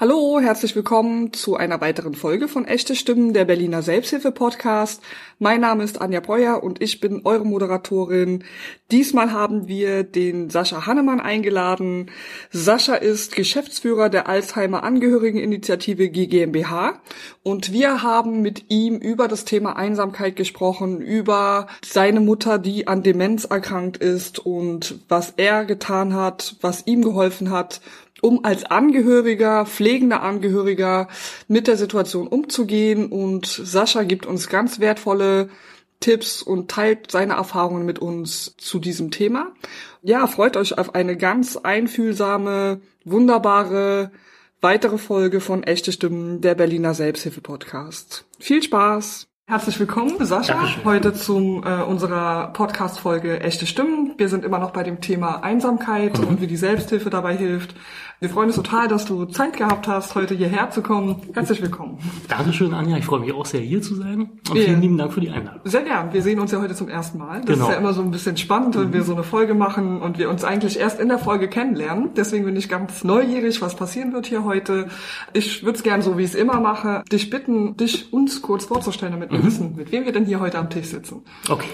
Hallo, herzlich willkommen zu einer weiteren Folge von Echte Stimmen, der Berliner Selbsthilfe-Podcast. Mein Name ist Anja Breuer und ich bin eure Moderatorin. Diesmal haben wir den Sascha Hannemann eingeladen. Sascha ist Geschäftsführer der Alzheimer Angehörigeninitiative GmbH und wir haben mit ihm über das Thema Einsamkeit gesprochen, über seine Mutter, die an Demenz erkrankt ist und was er getan hat, was ihm geholfen hat, um als Angehöriger, pflegender Angehöriger mit der Situation umzugehen. Und Sascha gibt uns ganz wertvolle Tipps und teilt seine Erfahrungen mit uns zu diesem Thema. Ja, freut euch auf eine ganz einfühlsame, wunderbare weitere Folge von Echte Stimmen, der Berliner Selbsthilfe Podcast. Viel Spaß! Herzlich willkommen, Sascha, Dankeschön. heute zu äh, unserer Podcast-Folge Echte Stimmen. Wir sind immer noch bei dem Thema Einsamkeit mhm. und wie die Selbsthilfe dabei hilft. Wir freuen uns total, dass du Zeit gehabt hast, heute hierher zu kommen. Herzlich willkommen. Dankeschön, Anja. Ich freue mich auch sehr, hier zu sein. Und vielen ja. lieben Dank für die Einladung. Sehr gern. Wir sehen uns ja heute zum ersten Mal. Das genau. ist ja immer so ein bisschen spannend, wenn mhm. wir so eine Folge machen und wir uns eigentlich erst in der Folge kennenlernen. Deswegen bin ich ganz neugierig, was passieren wird hier heute. Ich würde es gern so, wie ich es immer mache, dich bitten, dich uns kurz vorzustellen, damit wir mhm. wissen, mit wem wir denn hier heute am Tisch sitzen. Okay.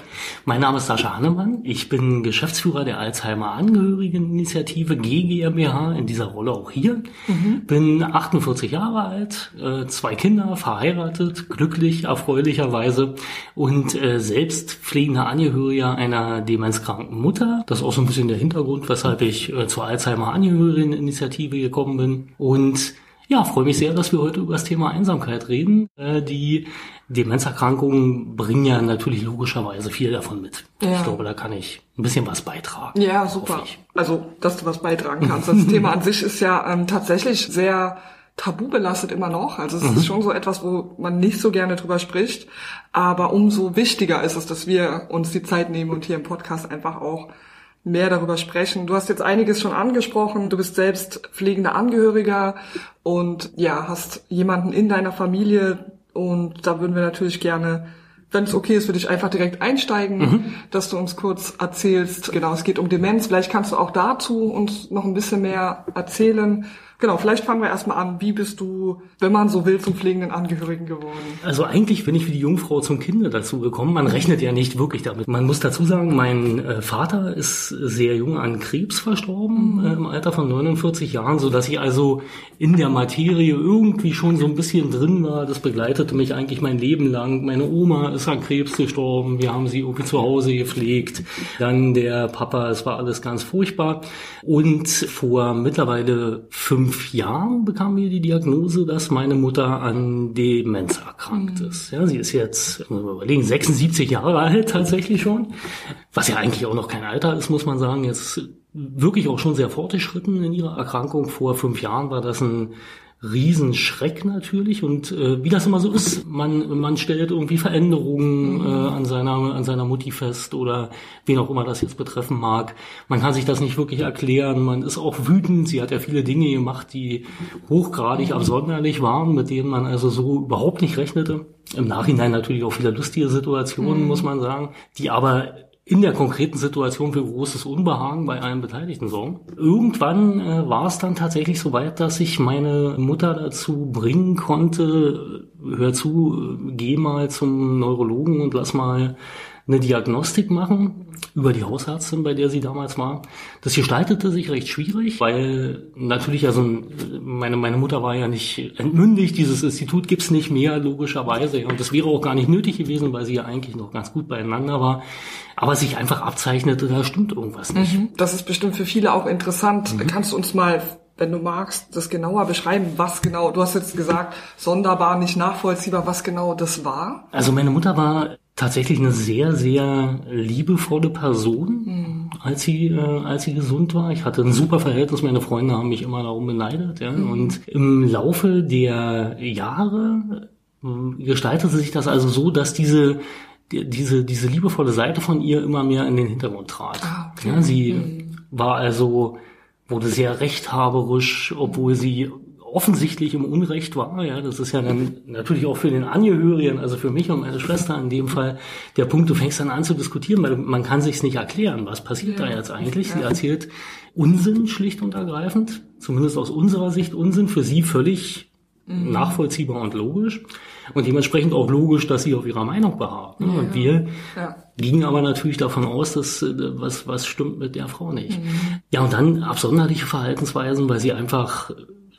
Mein Name ist Sascha Hannemann. Ich bin Geschäftsführer der Alzheimer Angehörigeninitiative GmbH in dieser Rolle auch hier. Mhm. Bin 48 Jahre alt, äh, zwei Kinder, verheiratet, glücklich, erfreulicherweise und äh, selbst pflegender Angehöriger einer demenzkranken Mutter. Das ist auch so ein bisschen der Hintergrund, weshalb ich äh, zur Alzheimer Angehörigeninitiative gekommen bin. Und ja, freue mich sehr, dass wir heute über das Thema Einsamkeit reden. Äh, die Demenzerkrankungen bringen ja natürlich logischerweise viel davon mit. Ja. Ich glaube, da kann ich ein bisschen was beitragen. Ja, super. Also, dass du was beitragen kannst. Das Thema an sich ist ja ähm, tatsächlich sehr tabu belastet immer noch. Also es mhm. ist schon so etwas, wo man nicht so gerne drüber spricht. Aber umso wichtiger ist es, dass wir uns die Zeit nehmen und hier im Podcast einfach auch mehr darüber sprechen. Du hast jetzt einiges schon angesprochen. Du bist selbst pflegender Angehöriger und ja, hast jemanden in deiner Familie und da würden wir natürlich gerne wenn es okay ist, würde ich einfach direkt einsteigen, mhm. dass du uns kurz erzählst. Genau, es geht um Demenz. Vielleicht kannst du auch dazu uns noch ein bisschen mehr erzählen. Genau, vielleicht fangen wir erstmal an. Wie bist du, wenn man so will, zum pflegenden Angehörigen geworden? Also eigentlich bin ich wie die Jungfrau zum Kinde dazu gekommen. Man rechnet ja nicht wirklich damit. Man muss dazu sagen, mein äh, Vater ist sehr jung an Krebs verstorben, mhm. äh, im Alter von 49 Jahren, so dass ich also in der Materie irgendwie schon so ein bisschen drin war. Das begleitete mich eigentlich mein Leben lang. Meine Oma ist an Krebs gestorben. Wir haben sie irgendwie zu Hause gepflegt. Dann der Papa, es war alles ganz furchtbar. Und vor mittlerweile fünf fünf Jahren bekam mir die Diagnose, dass meine Mutter an Demenz erkrankt mhm. ist. Ja, sie ist jetzt, muss man überlegen, 76 Jahre alt tatsächlich schon. Was ja eigentlich auch noch kein Alter ist, muss man sagen. Jetzt wirklich auch schon sehr fortgeschritten in ihrer Erkrankung. Vor fünf Jahren war das ein Riesenschreck natürlich und äh, wie das immer so ist, man man stellt irgendwie Veränderungen mhm. äh, an seiner an seiner Mutti fest oder wen auch immer das jetzt betreffen mag. Man kann sich das nicht wirklich erklären. Man ist auch wütend. Sie hat ja viele Dinge gemacht, die hochgradig absonderlich waren, mit denen man also so überhaupt nicht rechnete. Im Nachhinein natürlich auch viele lustige Situationen, mhm. muss man sagen, die aber in der konkreten Situation für großes Unbehagen bei allen Beteiligten sorgen. Irgendwann äh, war es dann tatsächlich so weit, dass ich meine Mutter dazu bringen konnte, hör zu, geh mal zum Neurologen und lass mal eine Diagnostik machen über die Hausärztin, bei der sie damals war. Das gestaltete sich recht schwierig, weil natürlich also meine, meine Mutter war ja nicht entmündigt, dieses Institut gibt's nicht mehr, logischerweise. Und das wäre auch gar nicht nötig gewesen, weil sie ja eigentlich noch ganz gut beieinander war. Aber sich einfach abzeichnete, da stimmt irgendwas nicht. Mhm. Das ist bestimmt für viele auch interessant. Mhm. Kannst du uns mal wenn du magst, das genauer beschreiben, was genau, du hast jetzt gesagt, sonderbar, nicht nachvollziehbar, was genau das war? Also meine Mutter war tatsächlich eine sehr, sehr liebevolle Person, mhm. als sie, äh, als sie gesund war. Ich hatte ein super Verhältnis, meine Freunde haben mich immer darum beneidet, ja. Mhm. Und im Laufe der Jahre äh, gestaltete sich das also so, dass diese, diese, diese liebevolle Seite von ihr immer mehr in den Hintergrund trat. Ah, okay. ja, sie mhm. war also, wurde sehr rechthaberisch, obwohl sie offensichtlich im Unrecht war. Ja, das ist ja dann natürlich auch für den Angehörigen, also für mich und meine Schwester in dem Fall, der Punkt, du fängst dann an zu diskutieren, weil man kann sich's nicht erklären, was passiert ja. da jetzt eigentlich. Sie erzählt Unsinn schlicht und ergreifend, zumindest aus unserer Sicht Unsinn, für sie völlig mhm. nachvollziehbar und logisch und dementsprechend auch logisch, dass sie auf ihrer Meinung beharrt. Ne? Ja, und wir ja. gingen aber natürlich davon aus, dass äh, was, was stimmt mit der Frau nicht. Mhm. Ja, und dann absonderliche Verhaltensweisen, weil sie einfach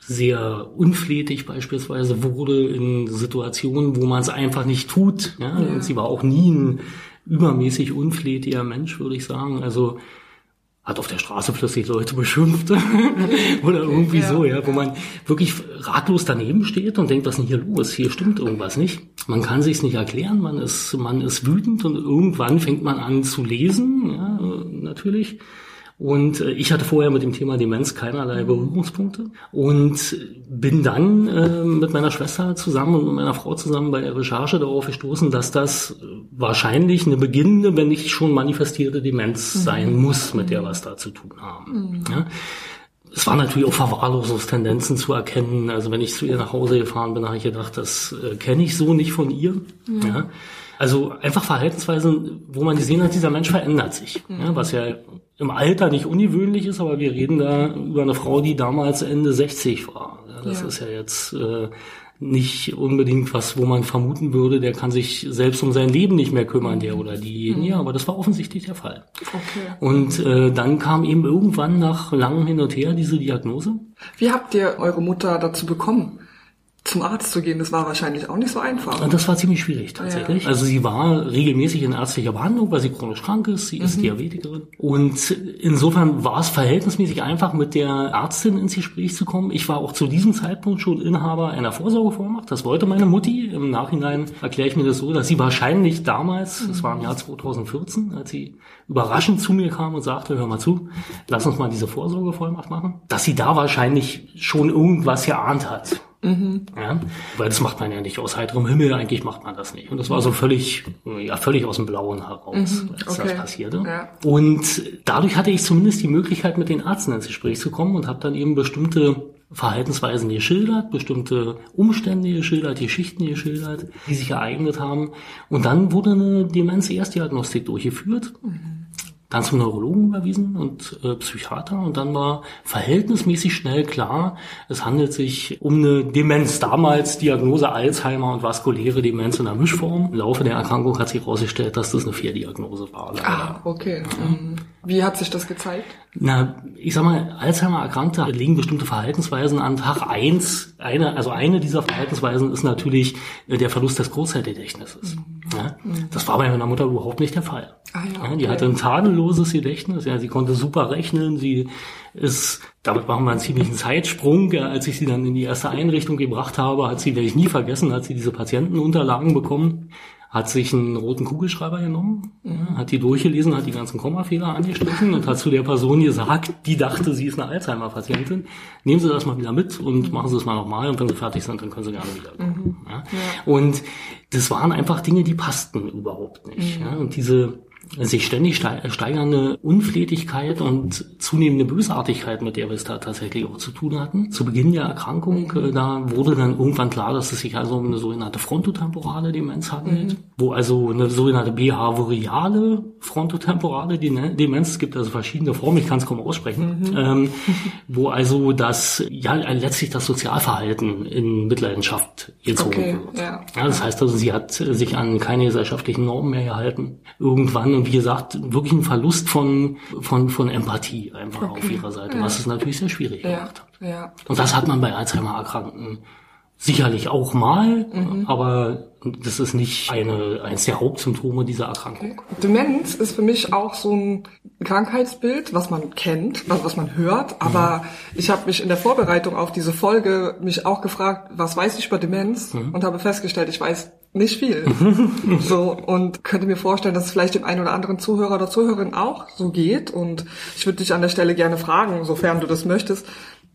sehr unflätig beispielsweise wurde in Situationen, wo man es einfach nicht tut. Ja? ja. Und sie war auch nie ein übermäßig unflätiger Mensch, würde ich sagen. Also hat auf der Straße plötzlich Leute beschimpft oder irgendwie ja. so, ja, wo man wirklich ratlos daneben steht und denkt, was ist denn hier los? Hier stimmt irgendwas nicht. Man kann sich's nicht erklären, man ist, man ist wütend und irgendwann fängt man an zu lesen, ja, natürlich. Und äh, ich hatte vorher mit dem Thema Demenz keinerlei. Berührungspunkte und bin dann äh, mit meiner Schwester zusammen und mit meiner Frau zusammen bei der Recherche darauf gestoßen, dass das wahrscheinlich eine beginnende, wenn nicht schon manifestierte Demenz mhm. sein muss, mit der was da zu tun haben. Mhm. Ja? Es waren natürlich auch Verwahrlosungstendenzen zu erkennen. Also wenn ich zu ihr nach Hause gefahren bin, habe ich gedacht, das äh, kenne ich so nicht von ihr. Mhm. Ja? Also einfach Verhaltensweisen, wo man gesehen hat, dieser Mensch verändert sich. Mhm. Ja, was ja im Alter nicht ungewöhnlich ist, aber wir reden da über eine Frau, die damals Ende 60 war. Ja, das ja. ist ja jetzt äh, nicht unbedingt was, wo man vermuten würde, der kann sich selbst um sein Leben nicht mehr kümmern, der oder die. Mhm. Ja, aber das war offensichtlich der Fall. Okay. Und äh, dann kam eben irgendwann nach langem Hin und Her diese Diagnose. Wie habt ihr eure Mutter dazu bekommen? Zum Arzt zu gehen, das war wahrscheinlich auch nicht so einfach. Und das war ziemlich schwierig tatsächlich. Ja. Also sie war regelmäßig in ärztlicher Behandlung, weil sie chronisch krank ist. Sie ist mhm. Diabetikerin. Und insofern war es verhältnismäßig einfach, mit der Ärztin ins Gespräch zu kommen. Ich war auch zu diesem Zeitpunkt schon Inhaber einer Vorsorgevollmacht. Das wollte meine Mutti. Im Nachhinein erkläre ich mir das so, dass sie wahrscheinlich damals, mhm. das war im Jahr 2014, als sie überraschend zu mir kam und sagte, hör mal zu, lass uns mal diese Vorsorgevollmacht machen, dass sie da wahrscheinlich schon irgendwas geahnt hat. Mhm. Ja, weil das macht man ja nicht aus heiterem Himmel, eigentlich macht man das nicht. Und das war so völlig, ja, völlig aus dem Blauen heraus, mhm. als okay. das passierte. Ja. Und dadurch hatte ich zumindest die Möglichkeit, mit den Ärzten ins Gespräch zu kommen und habe dann eben bestimmte Verhaltensweisen geschildert, bestimmte Umstände geschildert, Geschichten geschildert, die sich ereignet haben. Und dann wurde eine Demenz-Erstdiagnostik durchgeführt. Mhm dann zum Neurologen überwiesen und äh, Psychiater und dann war verhältnismäßig schnell klar, es handelt sich um eine Demenz. Damals Diagnose Alzheimer und vaskuläre Demenz in der Mischform. Im Laufe der Erkrankung hat sich herausgestellt, dass das eine Fehldiagnose war. Leider. Ah, okay. Ja. Mhm. Wie hat sich das gezeigt? Na, ich sag mal, Alzheimer-Erkrankte legen bestimmte Verhaltensweisen an Tag eins. Eine, also eine dieser Verhaltensweisen ist natürlich äh, der Verlust des Kurzzeitgedächtnisses. Mhm. Ja? Mhm. Das war bei meiner Mutter überhaupt nicht der Fall. Ah, ja, okay. Die hatte ein tadelloses Gedächtnis. Ja, sie konnte super rechnen. Sie ist, damit machen wir einen ziemlichen Zeitsprung. Ja, als ich sie dann in die erste Einrichtung gebracht habe, hat sie, werde ich nie vergessen, hat sie diese Patientenunterlagen bekommen hat sich einen roten Kugelschreiber genommen, mhm. hat die durchgelesen, hat die ganzen Kommafehler angestrichen und hat zu der Person gesagt, die dachte, sie ist eine Alzheimer-Patientin, nehmen Sie das mal wieder mit und machen Sie es mal nochmal und wenn Sie fertig sind, dann können Sie gerne wieder. Mhm. Ja? Ja. Und das waren einfach Dinge, die passten überhaupt nicht. Mhm. Ja? Und diese sich ständig steigernde Unflätigkeit und zunehmende Bösartigkeit, mit der wir es da tatsächlich auch zu tun hatten. Zu Beginn der Erkrankung, äh, da wurde dann irgendwann klar, dass es sich also um eine sogenannte frontotemporale Demenz handelt, mhm. wo also eine sogenannte behaviorale frontotemporale Demenz, es gibt also verschiedene Formen, ich kann es kaum aussprechen, mhm. ähm, wo also das, ja, letztlich das Sozialverhalten in Mitleidenschaft gezogen okay, wird. Ja. ja. das heißt also, sie hat sich an keine gesellschaftlichen Normen mehr gehalten. Irgendwann und wie gesagt, wirklich ein Verlust von, von, von Empathie einfach okay. auf ihrer Seite, ja. was es natürlich sehr schwierig ja. gemacht hat. Ja. Und das hat man bei Alzheimer-Erkrankten sicherlich auch mal, mhm. aber das ist nicht eine, eines der Hauptsymptome dieser Erkrankung. Demenz ist für mich auch so ein Krankheitsbild, was man kennt, was, was man hört, aber mhm. ich habe mich in der Vorbereitung auf diese Folge mich auch gefragt, was weiß ich über Demenz mhm. und habe festgestellt, ich weiß nicht viel. so und könnte mir vorstellen, dass es vielleicht dem einen oder anderen Zuhörer oder Zuhörerin auch so geht und ich würde dich an der Stelle gerne fragen, sofern du das möchtest,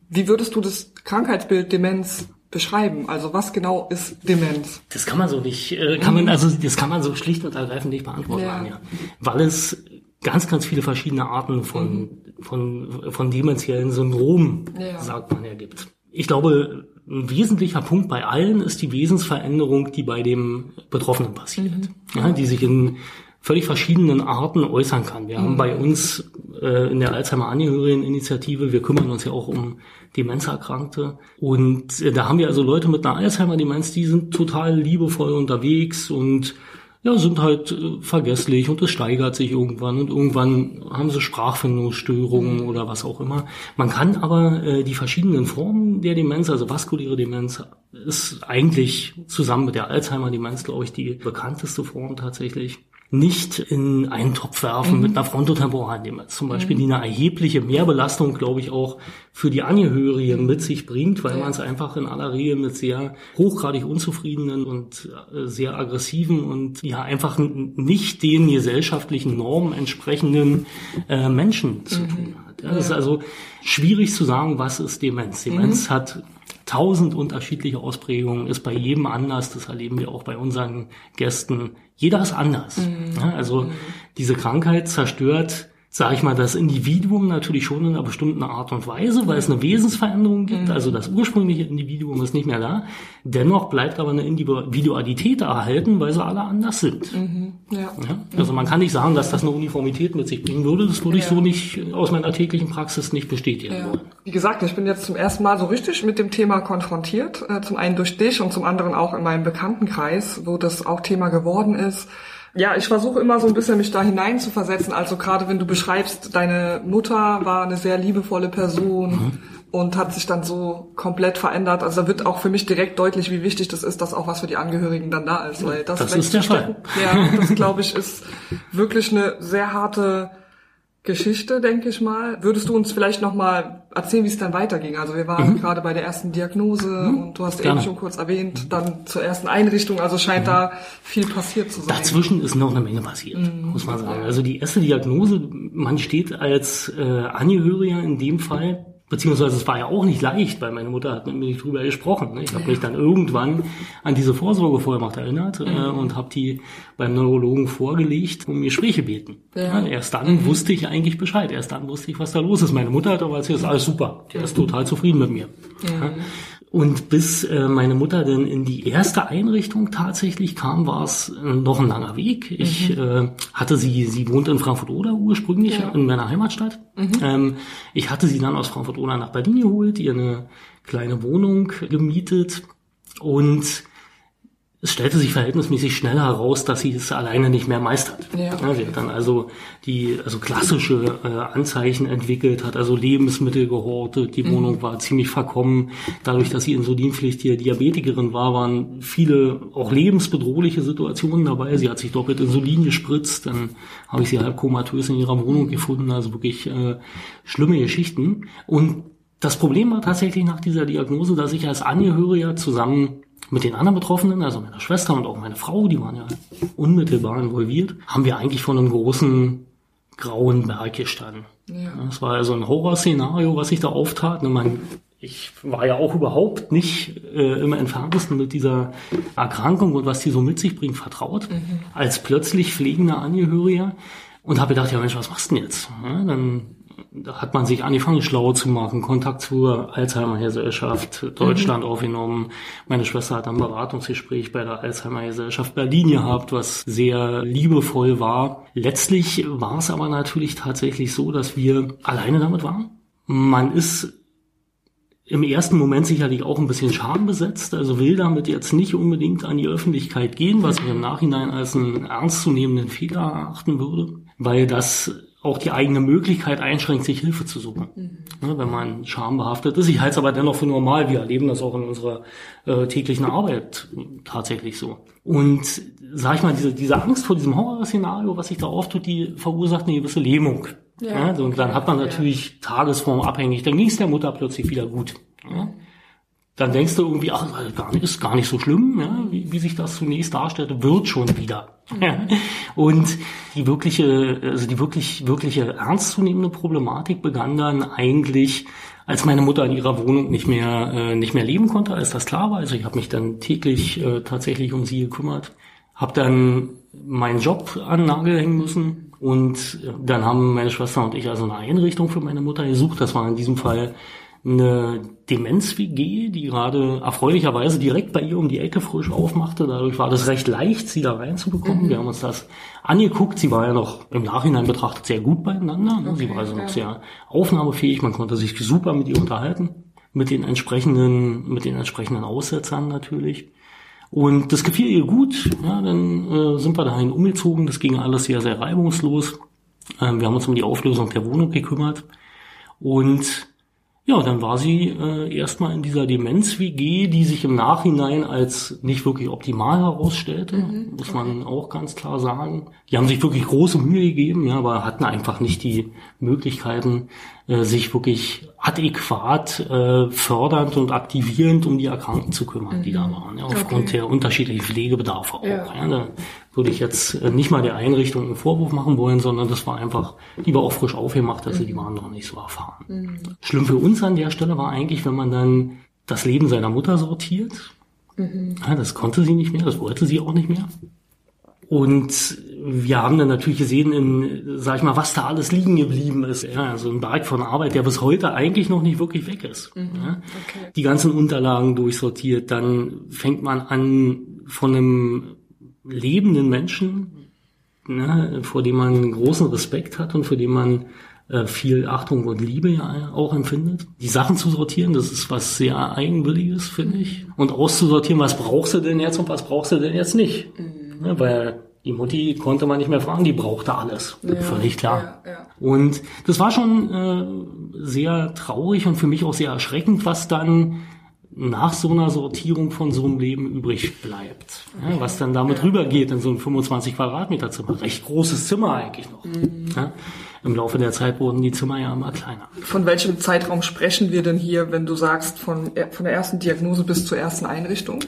wie würdest du das Krankheitsbild Demenz beschreiben? Also was genau ist Demenz? Das kann man so nicht, äh, kann man, also das kann man so schlicht und ergreifend nicht beantworten, ja. ja. Weil es ganz, ganz viele verschiedene Arten von, mhm. von, von demenziellen Syndromen, ja. sagt man ja, gibt. Ich glaube, ein wesentlicher Punkt bei allen ist die Wesensveränderung, die bei dem Betroffenen passiert, mhm. ja, die sich in völlig verschiedenen Arten äußern kann. Wir mhm. haben bei uns äh, in der Alzheimer-Angehörigen-Initiative, wir kümmern uns ja auch um Demenzerkrankte und äh, da haben wir also Leute mit einer Alzheimer-Demenz, die sind total liebevoll unterwegs und ja, sind halt äh, vergesslich und es steigert sich irgendwann und irgendwann haben sie Sprachfindungsstörungen mhm. oder was auch immer. Man kann aber äh, die verschiedenen Formen der Demenz, also vaskuläre Demenz, ist eigentlich zusammen mit der Alzheimer-Demenz, glaube ich, die bekannteste Form tatsächlich nicht in einen Topf werfen mhm. mit einer Frontotemporaldemenz zum Beispiel, mhm. die eine erhebliche Mehrbelastung, glaube ich, auch für die Angehörigen mit sich bringt, weil ja. man es einfach in aller Regel mit sehr hochgradig unzufriedenen und äh, sehr aggressiven und ja einfach nicht den gesellschaftlichen Normen entsprechenden äh, Menschen zu mhm. tun hat. Ja, das ja. ist also schwierig zu sagen, was ist Demenz. Demenz mhm. hat tausend unterschiedliche Ausprägungen, ist bei jedem anders. Das erleben wir auch bei unseren Gästen. Jeder ist anders. Mhm. Ja, also mhm. diese Krankheit zerstört sage ich mal, das Individuum natürlich schon in einer bestimmten Art und Weise, weil es eine Wesensveränderung gibt. Mhm. Also das ursprüngliche Individuum ist nicht mehr da. Dennoch bleibt aber eine Individualität erhalten, weil sie alle anders sind. Mhm. Ja. ja. Also man kann nicht sagen, dass das eine Uniformität mit sich bringen würde. Das würde ja. ich so nicht aus meiner täglichen Praxis nicht bestätigen wollen. Wie gesagt, ich bin jetzt zum ersten Mal so richtig mit dem Thema konfrontiert. Äh, zum einen durch dich und zum anderen auch in meinem Bekanntenkreis, wo das auch Thema geworden ist. Ja, ich versuche immer so ein bisschen mich da hinein zu versetzen. Also gerade wenn du beschreibst, deine Mutter war eine sehr liebevolle Person mhm. und hat sich dann so komplett verändert. Also da wird auch für mich direkt deutlich, wie wichtig das ist, dass auch was für die Angehörigen dann da ist. Weil das, das ist der Fall. Ja, das glaube ich ist wirklich eine sehr harte Geschichte, denke ich mal. Würdest du uns vielleicht noch mal erzählen, wie es dann weiterging? Also wir waren mhm. gerade bei der ersten Diagnose mhm. und du hast Gerne. eben schon kurz erwähnt, dann zur ersten Einrichtung. Also scheint mhm. da viel passiert zu sein. Dazwischen ist noch eine Menge passiert, mhm. muss man sagen. Also die erste Diagnose, man steht als äh, Angehöriger in dem Fall Beziehungsweise es war ja auch nicht leicht, weil meine Mutter hat mit mir nicht drüber gesprochen. Ne? Ich habe mich dann irgendwann an diese Vorsorgevollmacht erinnert äh, mhm. und habe die beim Neurologen vorgelegt und mir Gespräche beten. Ja. erst dann mhm. wusste ich eigentlich Bescheid. Erst dann wusste ich, was da los ist. Meine Mutter hat aber erzählt, ist alles super. Der ist total zufrieden mit mir. Mhm. Und bis äh, meine Mutter denn in die erste Einrichtung tatsächlich kam, war es äh, noch ein langer Weg. Ich mhm. äh, hatte sie, sie wohnt in Frankfurt-Oder ursprünglich, ja. in meiner Heimatstadt. Mhm. Ähm, ich hatte sie dann aus Frankfurt-Oder nach Berlin geholt, ihr eine kleine Wohnung gemietet und es stellte sich verhältnismäßig schnell heraus, dass sie es alleine nicht mehr meistert. Ja. ja sie hat dann also die also klassische äh, Anzeichen entwickelt, hat also Lebensmittel gehortet, die mhm. Wohnung war ziemlich verkommen. Dadurch, dass sie insulinpflichtige Diabetikerin war, waren viele auch lebensbedrohliche Situationen dabei. Sie hat sich doppelt Insulin gespritzt, dann habe ich sie halb komatös in ihrer Wohnung gefunden, also wirklich äh, schlimme Geschichten. Und das Problem war tatsächlich nach dieser Diagnose, dass ich als Angehöriger zusammen mit den anderen Betroffenen, also meiner Schwester und auch meine Frau, die waren ja unmittelbar involviert, haben wir eigentlich vor einem großen grauen Berg gestanden. Ja. Das war also ein Horrorszenario, was sich da auftat. Man, ich war ja auch überhaupt nicht äh, im entferntesten mit dieser Erkrankung und was die so mit sich bringt vertraut, mhm. als plötzlich pflegender Angehöriger und habe gedacht, ja Mensch, was machst du denn jetzt? Ja, dann da hat man sich angefangen, schlau zu machen, Kontakt zur Alzheimer-Gesellschaft Deutschland mhm. aufgenommen. Meine Schwester hat ein Beratungsgespräch bei der Alzheimer-Gesellschaft Berlin gehabt, was sehr liebevoll war. Letztlich war es aber natürlich tatsächlich so, dass wir alleine damit waren. Man ist im ersten Moment sicherlich auch ein bisschen schambesetzt, also will damit jetzt nicht unbedingt an die Öffentlichkeit gehen, was ich im Nachhinein als einen ernstzunehmenden Fehler erachten würde, weil das auch die eigene Möglichkeit einschränkt, sich Hilfe zu suchen. Mhm. Ne, wenn man schambehaftet ist. Ich halte es aber dennoch für normal. Wir erleben das auch in unserer äh, täglichen Arbeit tatsächlich so. Und sag ich mal, diese, diese Angst vor diesem Horrorszenario, was sich da auftut, die verursacht eine gewisse Lähmung. Ja, ja, und dann hat man natürlich ja. tagesformabhängig, dann ging es der Mutter plötzlich wieder gut. Ja dann denkst du irgendwie, ach, ist gar nicht so schlimm, ja, wie, wie sich das zunächst darstellte, wird schon wieder. Mhm. Und die wirkliche, also die wirklich, wirkliche ernstzunehmende Problematik begann dann eigentlich, als meine Mutter in ihrer Wohnung nicht mehr, äh, nicht mehr leben konnte, als das klar war. Also ich habe mich dann täglich äh, tatsächlich um sie gekümmert, habe dann meinen Job an den Nagel hängen müssen und dann haben meine Schwester und ich also eine Einrichtung für meine Mutter gesucht. Das war in diesem Fall eine Demenz-WG, die gerade erfreulicherweise direkt bei ihr um die Ecke frisch aufmachte. Dadurch war das recht leicht, sie da reinzubekommen. Mhm. Wir haben uns das angeguckt. Sie war ja noch im Nachhinein betrachtet sehr gut beieinander. Okay, sie war also noch sehr aufnahmefähig. Man konnte sich super mit ihr unterhalten. Mit den entsprechenden, mit den entsprechenden Aussetzern natürlich. Und das gefiel ihr gut. Ja, dann äh, sind wir dahin umgezogen. Das ging alles sehr, sehr reibungslos. Ähm, wir haben uns um die Auflösung der Wohnung gekümmert. Und ja, dann war sie äh, erstmal in dieser Demenz-WG, die sich im Nachhinein als nicht wirklich optimal herausstellte, mhm. muss man auch ganz klar sagen. Die haben sich wirklich große Mühe gegeben, ja, aber hatten einfach nicht die Möglichkeiten, äh, sich wirklich adäquat äh, fördernd und aktivierend um die Erkrankten zu kümmern, die da mhm. waren, ja, aufgrund okay. der unterschiedlichen Pflegebedarfe auch. Ja. Ja, da würde ich jetzt äh, nicht mal der Einrichtung einen Vorwurf machen wollen, sondern das war einfach, die war auch frisch aufgemacht, also mhm. die waren noch nicht so erfahren. Mhm. Schlimm für uns an der Stelle war eigentlich, wenn man dann das Leben seiner Mutter sortiert. Mhm. Ja, das konnte sie nicht mehr, das wollte sie auch nicht mehr. Und wir haben dann natürlich gesehen, in, sag ich mal, was da alles liegen geblieben ist. Ja, also ein Berg von Arbeit, der bis heute eigentlich noch nicht wirklich weg ist. Mhm, ja. okay. Die ganzen Unterlagen durchsortiert, dann fängt man an von einem lebenden Menschen, ne, vor dem man großen Respekt hat und für den man äh, viel Achtung und Liebe ja auch empfindet. Die Sachen zu sortieren, das ist was sehr Eigenwilliges, finde ich. Und auszusortieren, was brauchst du denn jetzt und was brauchst du denn jetzt nicht. Mhm. Ne, weil die Mutti konnte man nicht mehr fragen, die brauchte alles. Ja, Völlig klar. Ja, ja. Und das war schon äh, sehr traurig und für mich auch sehr erschreckend, was dann nach so einer Sortierung von so einem Leben übrig bleibt. Ja, was dann damit rübergeht in so ein 25 Quadratmeter Zimmer. Recht großes Zimmer eigentlich noch. Mhm. Im Laufe der Zeit wurden die Zimmer ja immer kleiner. Von welchem Zeitraum sprechen wir denn hier, wenn du sagst, von, von der ersten Diagnose bis zur ersten Einrichtung?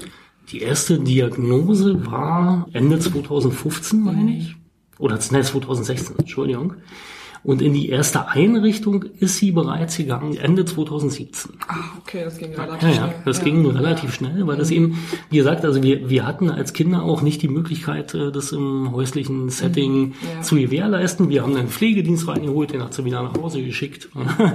Die erste Diagnose war Ende 2015, meine ich. Oder ne, 2016, Entschuldigung. Und in die erste Einrichtung ist sie bereits gegangen, Ende 2017. Ah, okay, das ging relativ ja, schnell. Ja, das ja. ging relativ schnell, weil das eben, wie gesagt, also wir, wir hatten als Kinder auch nicht die Möglichkeit, äh, das im häuslichen Setting mhm. ja. zu gewährleisten. Wir haben einen Pflegedienst reingeholt, den hat sie wieder nach Hause geschickt,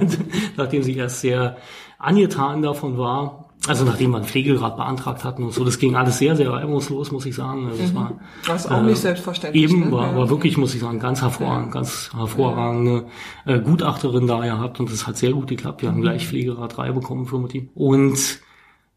nachdem sie erst sehr angetan davon war. Also nachdem wir einen Pflegegrad beantragt hatten und so, das ging alles sehr, sehr reibungslos, muss ich sagen. Also mhm. war, ist auch äh, nicht selbstverständlich. Eben, ne? war, war wirklich, muss ich sagen, ganz hervorragend, ja. ganz hervorragende äh, Gutachterin da gehabt und das hat sehr gut geklappt. Wir haben mhm. gleich Pflegegrad 3 bekommen für Mutti. Und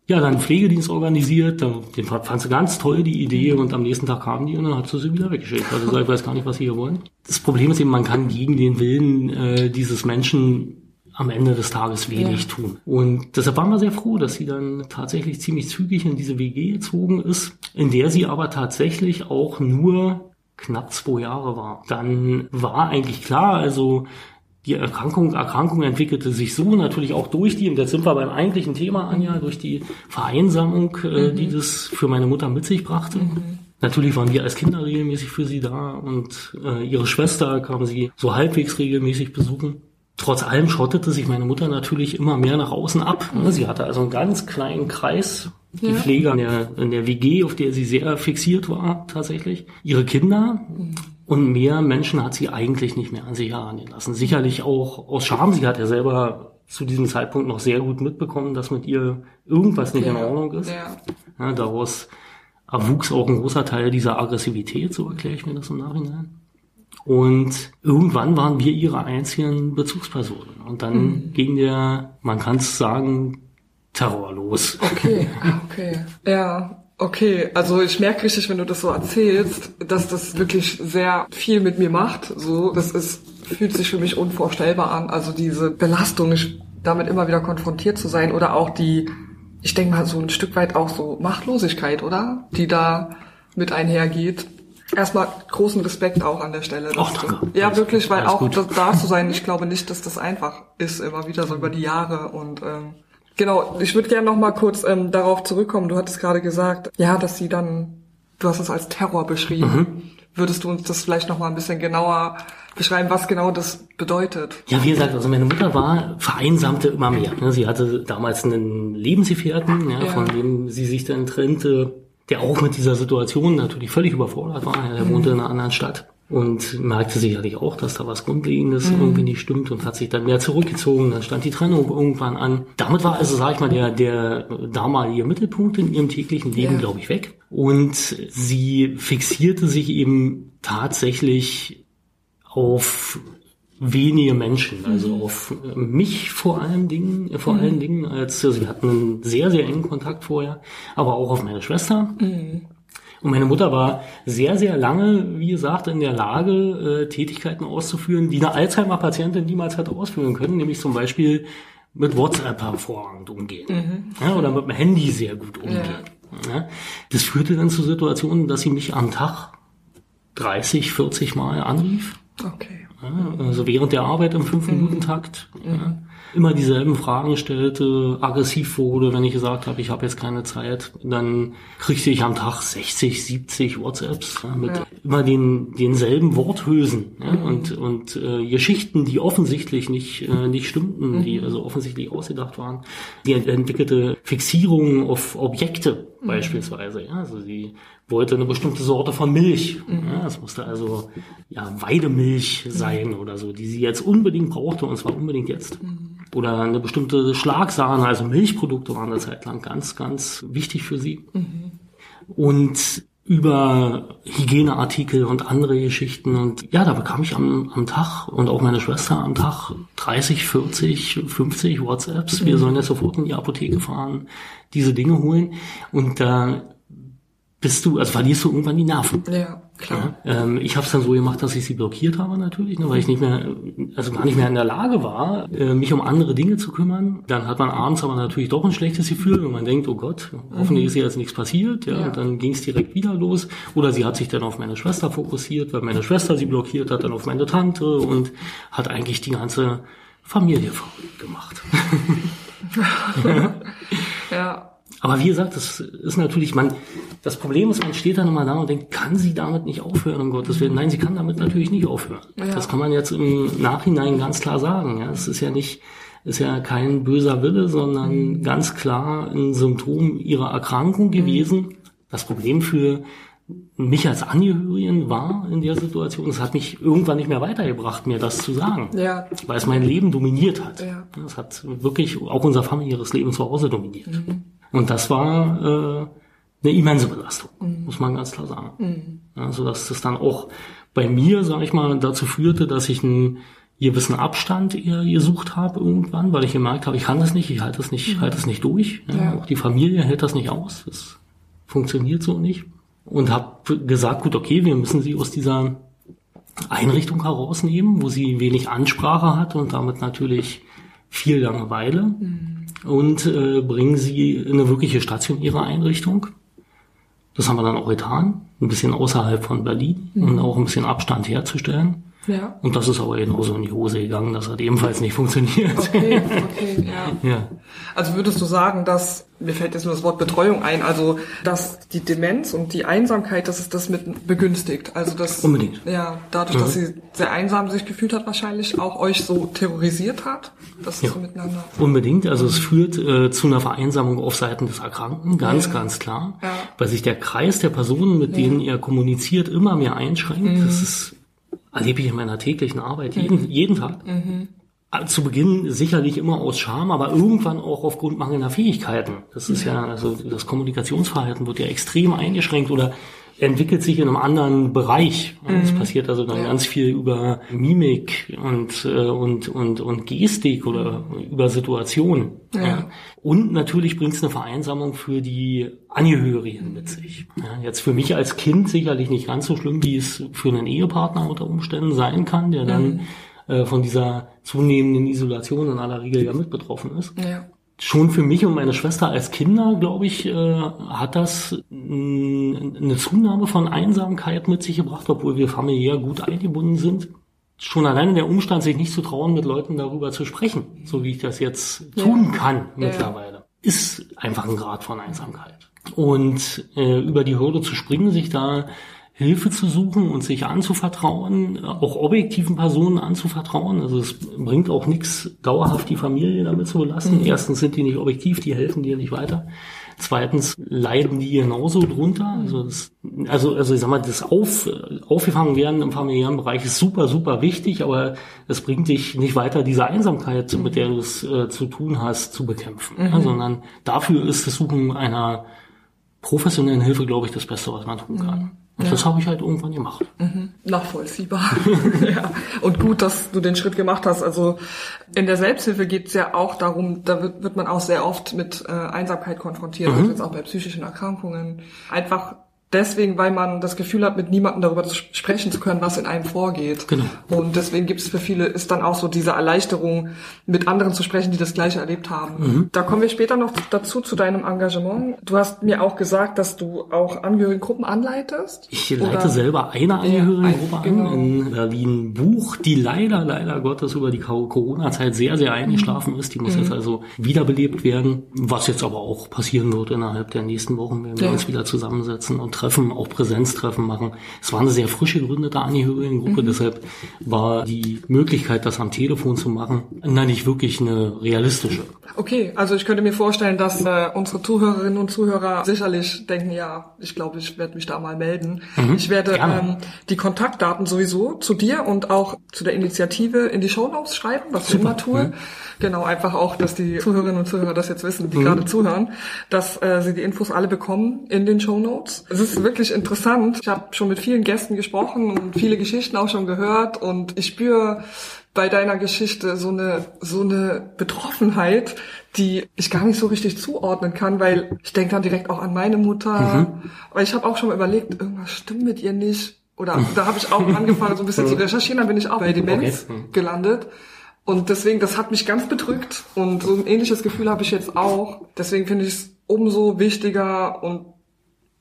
ja, dann Pflegedienst organisiert, dann, den fand sie ganz toll, die Idee, mhm. und am nächsten Tag kamen die und dann hat sie sie wieder weggeschickt. Also ich weiß gar nicht, was sie hier wollen. Das Problem ist eben, man kann gegen den Willen äh, dieses Menschen am Ende des Tages wenig ja. tun. Und deshalb waren wir sehr froh, dass sie dann tatsächlich ziemlich zügig in diese WG gezogen ist, in der sie aber tatsächlich auch nur knapp zwei Jahre war. Dann war eigentlich klar, also die Erkrankung, Erkrankung entwickelte sich so natürlich auch durch die, und jetzt sind wir beim eigentlichen Thema, Anja, durch die Vereinsamung, äh, mhm. die das für meine Mutter mit sich brachte. Mhm. Natürlich waren wir als Kinder regelmäßig für sie da und äh, ihre Schwester kam sie so halbwegs regelmäßig besuchen. Trotz allem schottete sich meine Mutter natürlich immer mehr nach außen ab. Sie hatte also einen ganz kleinen Kreis, die ja. Pflege in der, in der WG, auf der sie sehr fixiert war tatsächlich, ihre Kinder und mehr Menschen hat sie eigentlich nicht mehr an sich herangelassen. Sicherlich auch aus Scham. Sie hat ja selber zu diesem Zeitpunkt noch sehr gut mitbekommen, dass mit ihr irgendwas nicht ja. in Ordnung ist. Ja. Ja, daraus erwuchs auch ein großer Teil dieser Aggressivität, so erkläre ich mir das im Nachhinein. Und irgendwann waren wir ihre einzigen Bezugspersonen. Und dann mhm. ging der, man kann es sagen, Terror los. Okay, okay. Ja, Okay, also ich merke richtig, wenn du das so erzählst, dass das wirklich sehr viel mit mir macht. So, das ist fühlt sich für mich unvorstellbar an. Also diese Belastung, damit immer wieder konfrontiert zu sein oder auch die, ich denke mal so ein Stück weit auch so Machtlosigkeit, oder? Die da mit einhergeht. Erstmal großen Respekt auch an der Stelle. Ach, danke. Ja, Alles wirklich, weil auch gut. da zu sein, ich glaube nicht, dass das einfach ist, immer wieder so über die Jahre und ähm, genau, ich würde gerne noch mal kurz ähm, darauf zurückkommen. Du hattest gerade gesagt, ja, dass sie dann, du hast es als Terror beschrieben. Mhm. Würdest du uns das vielleicht noch mal ein bisschen genauer beschreiben, was genau das bedeutet? Ja, wie gesagt, also meine Mutter war, vereinsamte immer mehr. Ne? Sie hatte damals einen Lebensgefährten, ja, ja. von dem sie sich dann trennte der auch mit dieser Situation natürlich völlig überfordert war. Er mhm. wohnte in einer anderen Stadt. und merkte sicherlich auch, dass da was Grundlegendes mhm. irgendwie nicht stimmt und hat sich dann mehr zurückgezogen. Dann stand die Trennung irgendwann an. Damit war also, sag ich mal, der, der damalige Mittelpunkt in ihrem täglichen Leben, ja. glaube ich, weg. Und sie fixierte sich eben tatsächlich auf wenige Menschen, also mhm. auf mich vor allen Dingen, vor mhm. allen Dingen als, also wir hatten einen sehr, sehr engen Kontakt vorher, aber auch auf meine Schwester. Mhm. Und meine Mutter war sehr, sehr lange, wie gesagt, in der Lage, äh, Tätigkeiten auszuführen, die eine Alzheimer-Patientin niemals hätte ausführen können, nämlich zum Beispiel mit WhatsApp hervorragend umgehen. Mhm. Ja, oder mit dem Handy sehr gut umgehen. Ja. Ja. Das führte dann zu Situationen, dass sie mich am Tag 30, 40 Mal anrief. Okay. Also während der Arbeit im 5-Minuten-Takt. Mhm immer dieselben Fragen stellte, aggressiv wurde, wenn ich gesagt habe, ich habe jetzt keine Zeit, dann kriegte ich am Tag 60, 70 WhatsApps ja, mit ja. immer den denselben Worthülsen ja, mhm. und und äh, Geschichten, die offensichtlich nicht äh, nicht stimmten, mhm. die also offensichtlich ausgedacht waren. Die entwickelte Fixierungen auf Objekte mhm. beispielsweise. Ja, also sie wollte eine bestimmte Sorte von Milch. Mhm. Ja, es musste also ja Weidemilch sein oder so, die sie jetzt unbedingt brauchte und zwar unbedingt jetzt. Mhm. Oder eine bestimmte Schlagsahne, also Milchprodukte waren eine Zeit lang ganz, ganz wichtig für sie. Mhm. Und über Hygieneartikel und andere Geschichten. Und ja, da bekam ich am, am Tag und auch meine Schwester am Tag 30, 40, 50 WhatsApps. Wir sollen jetzt sofort in die Apotheke fahren, diese Dinge holen. Und da bist du, also verlierst du irgendwann die Nerven. Ja, klar. Ja, ähm, ich habe es dann so gemacht, dass ich sie blockiert habe natürlich, ne, weil ich nicht mehr, also gar nicht mehr in der Lage war, äh, mich um andere Dinge zu kümmern. Dann hat man abends aber natürlich doch ein schlechtes Gefühl, wenn man denkt, oh Gott, hoffentlich ist ihr jetzt nichts passiert. Ja, ja. Und dann ging es direkt wieder los. Oder sie hat sich dann auf meine Schwester fokussiert, weil meine Schwester sie blockiert hat, dann auf meine Tante und hat eigentlich die ganze Familie verrückt gemacht. ja. Aber wie gesagt, das ist natürlich, man, das Problem ist, man steht dann immer da und denkt, kann sie damit nicht aufhören, um Gottes Willen? Nein, sie kann damit natürlich nicht aufhören. Ja. Das kann man jetzt im Nachhinein ganz klar sagen. Ja, es ist ja nicht, ist ja kein böser Wille, sondern mhm. ganz klar ein Symptom ihrer Erkrankung gewesen. Mhm. Das Problem für mich als Angehörigen war in der Situation, es hat mich irgendwann nicht mehr weitergebracht, mir das zu sagen. Ja. Weil es mein Leben dominiert hat. Ja. Es hat wirklich auch unser familiäres Leben zu Hause dominiert. Mhm. Und das war äh, eine immense Belastung, mhm. muss man ganz klar sagen. Mhm. Ja, so dass das dann auch bei mir, sage ich mal, dazu führte, dass ich einen gewissen Abstand eher gesucht habe irgendwann, weil ich gemerkt habe, ich kann das nicht, ich halte das nicht, mhm. halte das nicht durch. Ja, ja. Auch die Familie hält das nicht aus. Das funktioniert so nicht. Und habe gesagt, gut, okay, wir müssen sie aus dieser Einrichtung herausnehmen, wo sie wenig Ansprache hat und damit natürlich viel Langeweile. Mhm und äh, bringen sie in eine wirkliche stationäre Einrichtung. Das haben wir dann auch getan, ein bisschen außerhalb von Berlin, um mhm. auch ein bisschen Abstand herzustellen. Ja. Und das ist aber genauso in die Hose gegangen. Das hat ebenfalls nicht funktioniert. Okay, okay, ja. ja. Also würdest du sagen, dass, mir fällt jetzt nur das Wort Betreuung ein, also dass die Demenz und die Einsamkeit, dass es das mit begünstigt. Also dass Unbedingt. Ja, dadurch, mhm. dass sie sehr einsam sich gefühlt hat, wahrscheinlich auch euch so terrorisiert hat. Das ja. so miteinander. Unbedingt. Also es führt äh, zu einer Vereinsamung auf Seiten des Erkrankten, ganz, ja. ganz klar. Ja. Weil sich der Kreis der Personen, mit denen er kommuniziert, immer mehr einschränkt. Mhm. Das ist erlebe ich in meiner täglichen Arbeit jeden, mhm. jeden Tag. Mhm. Zu Beginn sicherlich immer aus Scham, aber irgendwann auch aufgrund mangelnder Fähigkeiten. Das ist ja, also das Kommunikationsverhalten wird ja extrem eingeschränkt oder entwickelt sich in einem anderen Bereich. Es mhm. passiert also dann ja. ganz viel über Mimik und, äh, und, und, und Gestik oder über Situationen. Ja. ja. Und natürlich bringt es eine Vereinsamung für die Angehörigen mit sich. Ja, jetzt für mich als Kind sicherlich nicht ganz so schlimm, wie es für einen Ehepartner unter Umständen sein kann, der dann mhm. äh, von dieser zunehmenden Isolation in aller Regel ja mit betroffen ist. Ja schon für mich und meine Schwester als Kinder, glaube ich, äh, hat das eine Zunahme von Einsamkeit mit sich gebracht, obwohl wir familiär gut eingebunden sind. Schon alleine der Umstand, sich nicht zu trauen, mit Leuten darüber zu sprechen, so wie ich das jetzt tun kann mittlerweile, ja. ist einfach ein Grad von Einsamkeit. Und äh, über die Hürde zu springen, sich da Hilfe zu suchen und sich anzuvertrauen, auch objektiven Personen anzuvertrauen. Also es bringt auch nichts, dauerhaft die Familie damit zu belassen. Mhm. Erstens sind die nicht objektiv, die helfen dir nicht weiter. Zweitens leiden die genauso drunter. Also, das, also, also ich sag mal, das Auf, aufgefangen werden im familiären Bereich ist super, super wichtig, aber es bringt dich nicht weiter, diese Einsamkeit, mit der du es äh, zu tun hast, zu bekämpfen. Mhm. Ja, sondern dafür ist das Suchen einer professionellen Hilfe, glaube ich, das Beste, was man tun kann. Mhm. Und ja. das habe ich halt irgendwann gemacht. Mhm. Nachvollziehbar. ja. Und gut, dass du den Schritt gemacht hast. Also in der Selbsthilfe geht es ja auch darum, da wird, wird man auch sehr oft mit äh, Einsamkeit konfrontiert, mhm. also jetzt auch bei psychischen Erkrankungen. Einfach deswegen, weil man das Gefühl hat, mit niemandem darüber sprechen zu können, was in einem vorgeht. Genau. Und deswegen gibt es für viele, ist dann auch so diese Erleichterung, mit anderen zu sprechen, die das Gleiche erlebt haben. Mhm. Da kommen wir später noch dazu, zu deinem Engagement. Du hast mir auch gesagt, dass du auch Angehörigengruppen anleitest. Ich leite oder? selber eine Angehörigengruppe ja, genau. an in Berlin Buch, die leider, leider Gottes über die Corona-Zeit sehr, sehr eingeschlafen mhm. ist. Die muss mhm. jetzt also wiederbelebt werden, was jetzt aber auch passieren wird innerhalb der nächsten Wochen, wenn wir ja. uns wieder zusammensetzen und Treffen, auch Präsenztreffen machen. Es war eine sehr frisch gegründete Angehörigengruppe, mhm. deshalb war die Möglichkeit, das am Telefon zu machen, na nicht wirklich eine realistische. Okay, also ich könnte mir vorstellen, dass äh, unsere Zuhörerinnen und Zuhörer sicherlich denken, ja, ich glaube, ich werde mich da mal melden. Mhm. Ich werde ähm, die Kontaktdaten sowieso zu dir und auch zu der Initiative in die Show Notes schreiben, was Super. ich immer tue. Mhm. Genau, einfach auch, dass die Zuhörerinnen und Zuhörer das jetzt wissen, die mhm. gerade zuhören, dass äh, sie die Infos alle bekommen in den Show Notes. Es ist wirklich interessant. Ich habe schon mit vielen Gästen gesprochen und viele Geschichten auch schon gehört und ich spüre bei deiner Geschichte so eine so eine Betroffenheit, die ich gar nicht so richtig zuordnen kann, weil ich denke dann direkt auch an meine Mutter. Mhm. Aber ich habe auch schon mal überlegt, irgendwas stimmt mit ihr nicht. Oder da habe ich auch angefangen, so ein bisschen zu recherchieren, dann bin ich auch bei Demenz okay. gelandet. Und deswegen, das hat mich ganz bedrückt und so ein ähnliches Gefühl habe ich jetzt auch. Deswegen finde ich es umso wichtiger und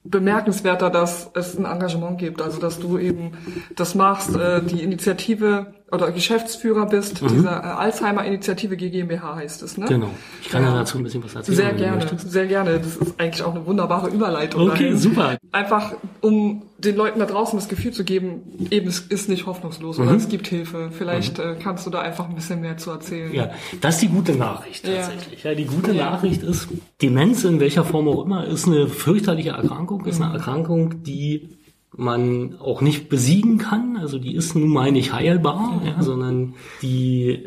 bemerkenswerter, dass es ein Engagement gibt, also dass du eben das machst, äh, die Initiative oder Geschäftsführer bist, mhm. dieser äh, Alzheimer-Initiative GmbH heißt es, ne? Genau. Ich kann ja dazu ein bisschen was erzählen. Sehr gerne, sehr gerne. Das ist eigentlich auch eine wunderbare Überleitung. Okay, dahin. super. Einfach, um den Leuten da draußen das Gefühl zu geben, eben es ist nicht hoffnungslos mhm. oder es gibt Hilfe. Vielleicht mhm. äh, kannst du da einfach ein bisschen mehr zu erzählen. Ja, das ist die gute Nachricht tatsächlich. Ja, ja die gute ja. Nachricht ist, Demenz in welcher Form auch immer ist eine fürchterliche Erkrankung, ist eine mhm. Erkrankung, die man auch nicht besiegen kann. Also die ist nun mal nicht heilbar, ja, sondern die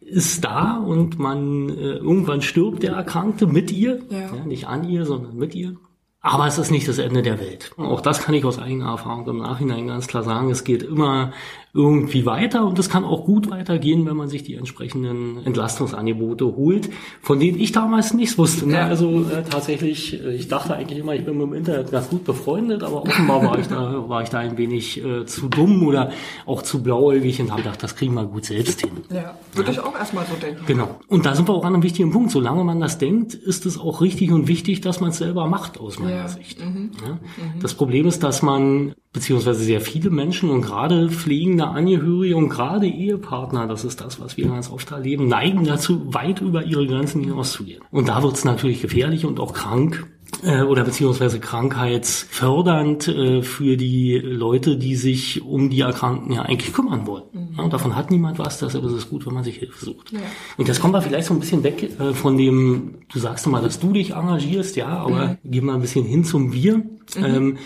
ist da und man äh, irgendwann stirbt der Erkrankte mit ihr, ja. ja. nicht an ihr, sondern mit ihr. Aber es ist nicht das Ende der Welt. Auch das kann ich aus eigener Erfahrung im Nachhinein ganz klar sagen. Es geht immer irgendwie weiter und es kann auch gut weitergehen, wenn man sich die entsprechenden Entlastungsangebote holt, von denen ich damals nichts wusste. Ne? Ja. Also äh, tatsächlich, äh, ich dachte eigentlich immer, ich bin mit dem Internet ganz gut befreundet, aber offenbar war ich da, war ich da ein wenig äh, zu dumm oder auch zu blauäugig und habe gedacht, das kriegen wir gut selbst hin. Ja, würde ja. ich auch erstmal so denken. Genau. Und da sind wir auch an einem wichtigen Punkt. Solange man das denkt, ist es auch richtig und wichtig, dass man es selber macht, aus meiner ja. Sicht. Mhm. Ja? Mhm. Das Problem ist, dass man beziehungsweise sehr viele Menschen und gerade pflegende Angehörige und gerade Ehepartner, das ist das, was wir ganz oft erleben, neigen dazu, weit über ihre Grenzen hinauszugehen. Und da wird es natürlich gefährlich und auch krank äh, oder beziehungsweise krankheitsfördernd äh, für die Leute, die sich um die Erkrankten ja eigentlich kümmern wollen. Mhm. Ja, davon hat niemand was, deshalb ist es gut, wenn man sich Hilfe sucht. Ja. Und jetzt kommen wir vielleicht so ein bisschen weg äh, von dem, du sagst mal, dass du dich engagierst, ja, aber mhm. gehen wir ein bisschen hin zum Wir. Mhm. Ähm,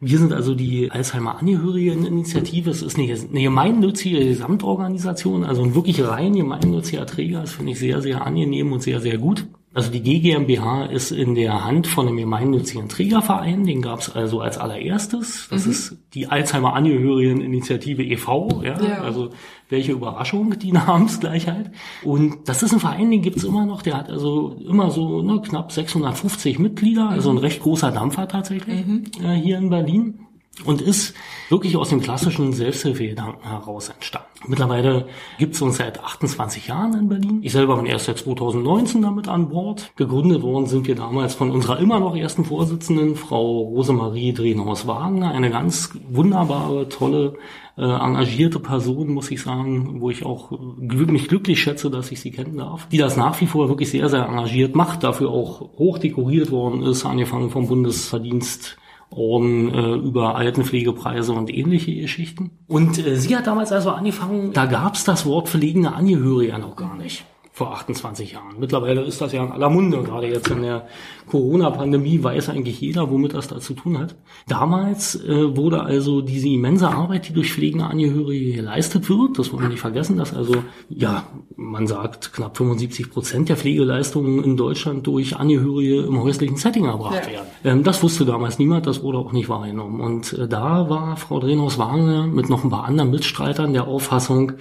wir sind also die Alzheimer-Angehörigen-Initiative. Es ist eine, eine gemeinnützige Gesamtorganisation, also ein wirklich rein gemeinnütziger Träger. Das finde ich sehr, sehr angenehm und sehr, sehr gut. Also die GGMBH ist in der Hand von einem gemeinnützigen Trägerverein, den gab es also als allererstes. Das mhm. ist die Alzheimer Angehörigen-Initiative e.V., ja? ja? also welche Überraschung, die Namensgleichheit. Und das ist ein Verein, den gibt's immer noch, der hat also immer so ne, knapp 650 Mitglieder, also ein recht großer Dampfer tatsächlich mhm. äh, hier in Berlin und ist wirklich aus dem klassischen Selbsthilfegedanken heraus entstanden. Mittlerweile gibt es uns seit 28 Jahren in Berlin. Ich selber bin erst seit 2019 damit an Bord. Gegründet worden sind wir damals von unserer immer noch ersten Vorsitzenden, Frau Rosemarie Drehnhaus-Wagner, eine ganz wunderbare, tolle, äh, engagierte Person, muss ich sagen, wo ich auch mich glücklich schätze, dass ich sie kennen darf, die das nach wie vor wirklich sehr, sehr engagiert macht, dafür auch hoch dekoriert worden ist, angefangen vom Bundesverdienst Orden äh, über Altenpflegepreise und ähnliche Geschichten. Und äh, sie hat damals also angefangen, da gab es das Wort pflegende Angehörige noch gar nicht. Vor 28 Jahren. Mittlerweile ist das ja in aller Munde, gerade jetzt in der Corona-Pandemie weiß eigentlich jeder, womit das da zu tun hat. Damals äh, wurde also diese immense Arbeit, die durch pflegende Angehörige geleistet wird, das wollen wir nicht vergessen, dass also, ja, man sagt, knapp 75 Prozent der Pflegeleistungen in Deutschland durch Angehörige im häuslichen Setting erbracht ja. werden. Ähm, das wusste damals niemand, das wurde auch nicht wahrgenommen. Und äh, da war Frau Drenhaus-Wagner mit noch ein paar anderen Mitstreitern der Auffassung,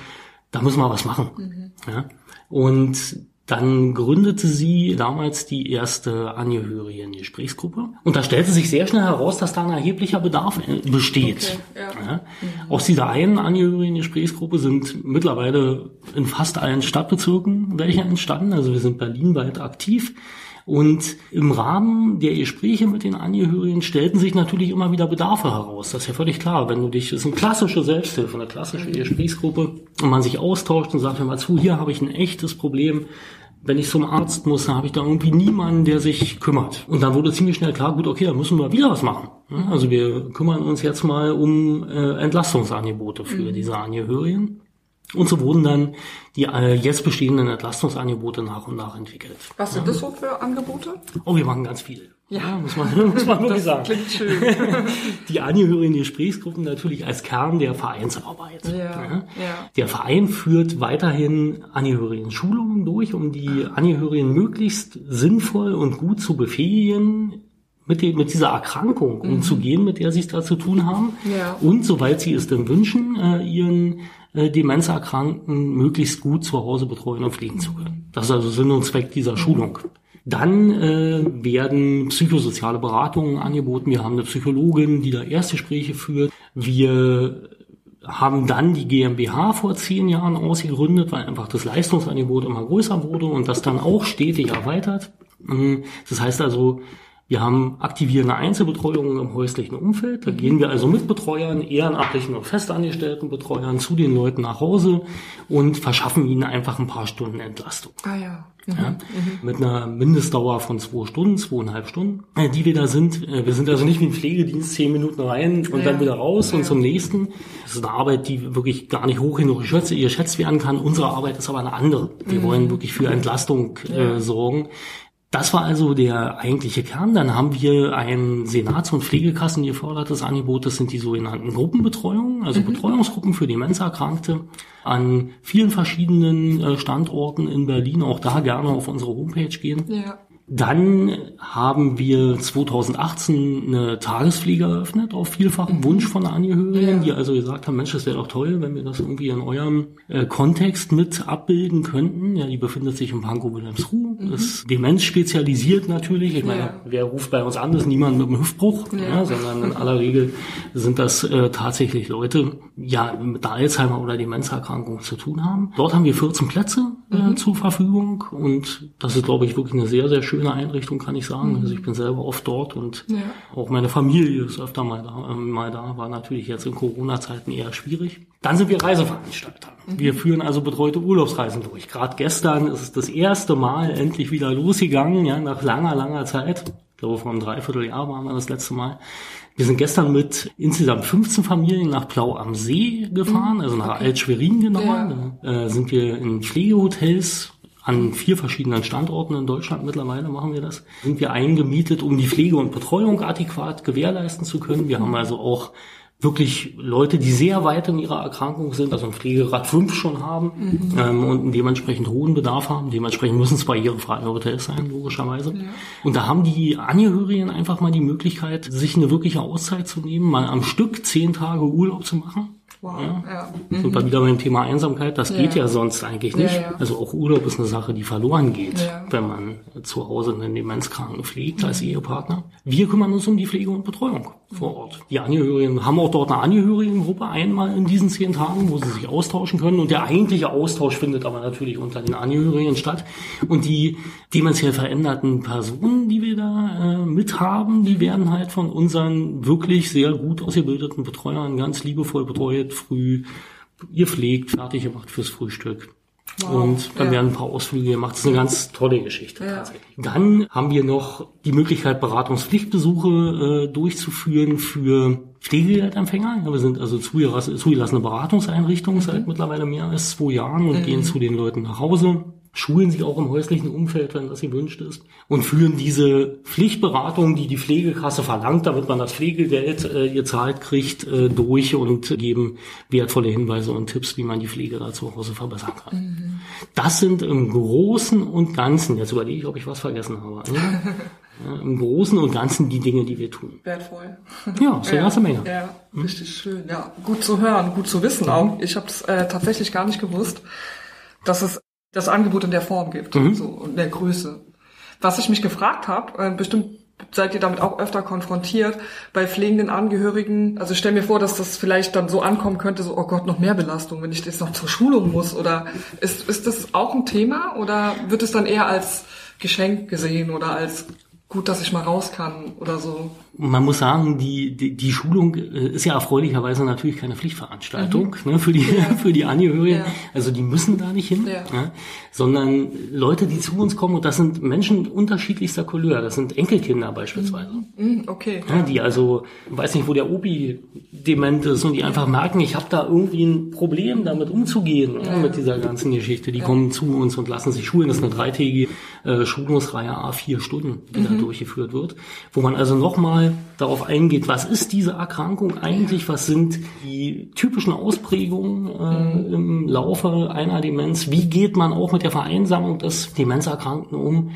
da müssen wir was machen. Mhm. Ja? Und dann gründete sie damals die erste Angehörigen-Gesprächsgruppe. Und da stellte sich sehr schnell heraus, dass da ein erheblicher Bedarf äh, besteht. Okay, ja. Ja. Mhm. Aus dieser einen Angehörigen-Gesprächsgruppe sind mittlerweile in fast allen Stadtbezirken welche entstanden. Also wir sind berlinweit aktiv. Und im Rahmen der Gespräche mit den Angehörigen stellten sich natürlich immer wieder Bedarfe heraus. Das ist ja völlig klar. Wenn du dich, das ist eine klassische Selbsthilfe, eine klassische Gesprächsgruppe und man sich austauscht und sagt, hör mal zu, hier habe ich ein echtes Problem. Wenn ich zum Arzt muss, dann habe ich da irgendwie niemanden, der sich kümmert. Und dann wurde ziemlich schnell klar, gut, okay, dann müssen wir wieder was machen. Also wir kümmern uns jetzt mal um äh, Entlastungsangebote für mhm. diese Angehörigen. Und so wurden dann die äh, jetzt bestehenden Entlastungsangebote nach und nach entwickelt. Was sind das so für Angebote? Oh, wir machen ganz viel. Ja, ja muss man, muss man wirklich sagen. Klingt schön. Die Angehörigen Gesprächsgruppen natürlich als Kern der Vereinsarbeit. Ja, ja. Der Verein führt weiterhin Angehörigen Schulungen durch, um die Angehörigen möglichst sinnvoll und gut zu befähigen, mit, dem, mit dieser Erkrankung mhm. umzugehen, mit der sie es da zu tun haben. Ja. Und soweit sie es denn wünschen, äh, ihren äh, Demenzerkrankten möglichst gut zu Hause betreuen und pflegen zu können. Das ist also Sinn und Zweck dieser Schulung. Dann äh, werden psychosoziale Beratungen angeboten. Wir haben eine Psychologin, die da Erstgespräche führt. Wir haben dann die GmbH vor zehn Jahren ausgegründet, weil einfach das Leistungsangebot immer größer wurde und das dann auch stetig erweitert. Ähm, das heißt also, wir haben aktivierende Einzelbetreuungen im häuslichen Umfeld. Da gehen wir also mit Betreuern, ehrenamtlichen und festangestellten Betreuern zu den Leuten nach Hause und verschaffen ihnen einfach ein paar Stunden Entlastung. Ah ja. Mhm. ja mhm. Mit einer Mindestdauer von zwei Stunden, zweieinhalb Stunden, äh, die wir da sind. Äh, wir sind also nicht wie ein Pflegedienst zehn Minuten rein und ja. dann wieder raus ja. und zum nächsten. Das ist eine Arbeit, die wirklich gar nicht hoch genug geschätzt werden kann. Unsere Arbeit ist aber eine andere. Wir mhm. wollen wirklich für Entlastung äh, sorgen. Das war also der eigentliche Kern. Dann haben wir ein Senats- und Pflegekassen gefördertes Angebot. Das sind die sogenannten Gruppenbetreuungen, also mhm. Betreuungsgruppen für Demenzerkrankte an vielen verschiedenen äh, Standorten in Berlin. Auch da gerne auf unsere Homepage gehen. Ja. Dann haben wir 2018 eine Tagespflege eröffnet, auf vielfachen mhm. Wunsch von Angehörigen, ja. die also gesagt haben, Mensch, das wäre doch toll, wenn wir das irgendwie in eurem äh, Kontext mit abbilden könnten. Ja, die befindet sich im Pankow Wilhelmsruh, mhm. ist Demenz spezialisiert natürlich. Ich meine, ja. wer ruft bei uns an, ist niemand mit einem Hüftbruch, ja. ja sondern in aller Regel sind das äh, tatsächlich Leute, ja, mit der Alzheimer oder Demenzerkrankung zu tun haben. Dort haben wir 14 Plätze äh, mhm. zur Verfügung und das ist, glaube ich, wirklich eine sehr, sehr schöne schöne Einrichtung, kann ich sagen. Mhm. Also ich bin selber oft dort und ja. auch meine Familie ist öfter mal da, äh, mal da, war natürlich jetzt in Corona-Zeiten eher schwierig. Dann sind wir Reiseveranstalter. Mhm. Wir führen also betreute Urlaubsreisen durch. Gerade gestern ist es das erste Mal endlich wieder losgegangen, ja, nach langer, langer Zeit. Ich glaube, vor einem Dreivierteljahr waren wir das letzte Mal. Wir sind gestern mit insgesamt 15 Familien nach Plau am See gefahren, mhm. also nach okay. Alt-Schwerin genauer. Ja. Äh, sind wir in Pflegehotels an vier verschiedenen Standorten in Deutschland mittlerweile machen wir das. Sind wir eingemietet, um die Pflege und Betreuung adäquat gewährleisten zu können. Wir haben also auch wirklich Leute, die sehr weit in ihrer Erkrankung sind, also ein Pflegerad 5 schon haben mhm. ähm, und einen dementsprechend hohen Bedarf haben. Dementsprechend müssen es barrierefreie Hotels sein, logischerweise. Ja. Und da haben die Angehörigen einfach mal die Möglichkeit, sich eine wirkliche Auszeit zu nehmen, mal am Stück zehn Tage Urlaub zu machen Wow. Ja? Ja. Mhm. Sind wir wieder beim Thema Einsamkeit. Das ja. geht ja sonst eigentlich nicht. Also auch Urlaub ist eine Sache, die verloren geht, wenn man zu Hause einen Demenzkranken pflegt als Ehepartner. Wir kümmern uns um die Pflege und Betreuung vor Ort. Die Angehörigen haben auch dort eine Angehörigengruppe einmal in diesen zehn Tagen, wo sie sich austauschen können. Und der eigentliche Austausch findet aber natürlich unter den Angehörigen statt. Und die demenziell veränderten Personen, die wir da äh, mit haben, die werden halt von unseren wirklich sehr gut ausgebildeten Betreuern ganz liebevoll betreut, früh gepflegt, fertig gemacht fürs Frühstück. Wow, und dann ja. werden ein paar Ausflüge gemacht. Das ist eine ganz tolle Geschichte ja. tatsächlich. Dann haben wir noch die Möglichkeit, Beratungspflichtbesuche äh, durchzuführen für Pflegegeldempfänger. Ja, wir sind also zugelassene Beratungseinrichtungen mhm. seit mittlerweile mehr als zwei Jahren und mhm. gehen zu den Leuten nach Hause schulen sie auch im häuslichen Umfeld, wenn das gewünscht ist, und führen diese Pflichtberatung, die die Pflegekasse verlangt, damit man das Pflegegeld äh, gezahlt kriegt, äh, durch und geben wertvolle Hinweise und Tipps, wie man die Pflege da zu Hause verbessern kann. Mhm. Das sind im Großen und Ganzen, jetzt überlege ich, ob ich was vergessen habe. Ja, Im Großen und Ganzen die Dinge, die wir tun. Wertvoll. Ja, so eine ganze Menge. Ja, richtig schön. Ja, gut zu hören, gut zu wissen auch. Ich habe es äh, tatsächlich gar nicht gewusst, dass es das Angebot in der Form gibt mhm. so, und der Größe. Was ich mich gefragt habe, äh, bestimmt seid ihr damit auch öfter konfrontiert, bei pflegenden Angehörigen, also stell mir vor, dass das vielleicht dann so ankommen könnte, so, oh Gott, noch mehr Belastung, wenn ich jetzt noch zur Schulung muss, oder ist, ist das auch ein Thema, oder wird es dann eher als Geschenk gesehen oder als gut, dass ich mal raus kann oder so. Man muss sagen, die, die, die Schulung äh, ist ja erfreulicherweise natürlich keine Pflichtveranstaltung mhm. ne, für, die, ja. für die Angehörigen. Ja. Also die müssen da nicht hin, ja. ne, sondern Leute, die zu uns kommen, und das sind Menschen unterschiedlichster Couleur. Das sind Enkelkinder beispielsweise. Mhm. mhm okay. Ja, die also, weiß nicht, wo der Opi dement ist und die einfach merken, ich habe da irgendwie ein Problem, damit umzugehen, ne, mit dieser ganzen Geschichte. Die kommen zu uns und lassen sich schulen. Das ist eine dreitägige äh, Schulungsreihe, a vier Stunden, die mhm durchgeführt wird, wo man also nochmal darauf eingeht, was ist diese Erkrankung eigentlich, was sind die typischen Ausprägungen äh, mhm. im Laufe einer Demenz, wie geht man auch mit der Vereinsamung des Demenzerkrankten um,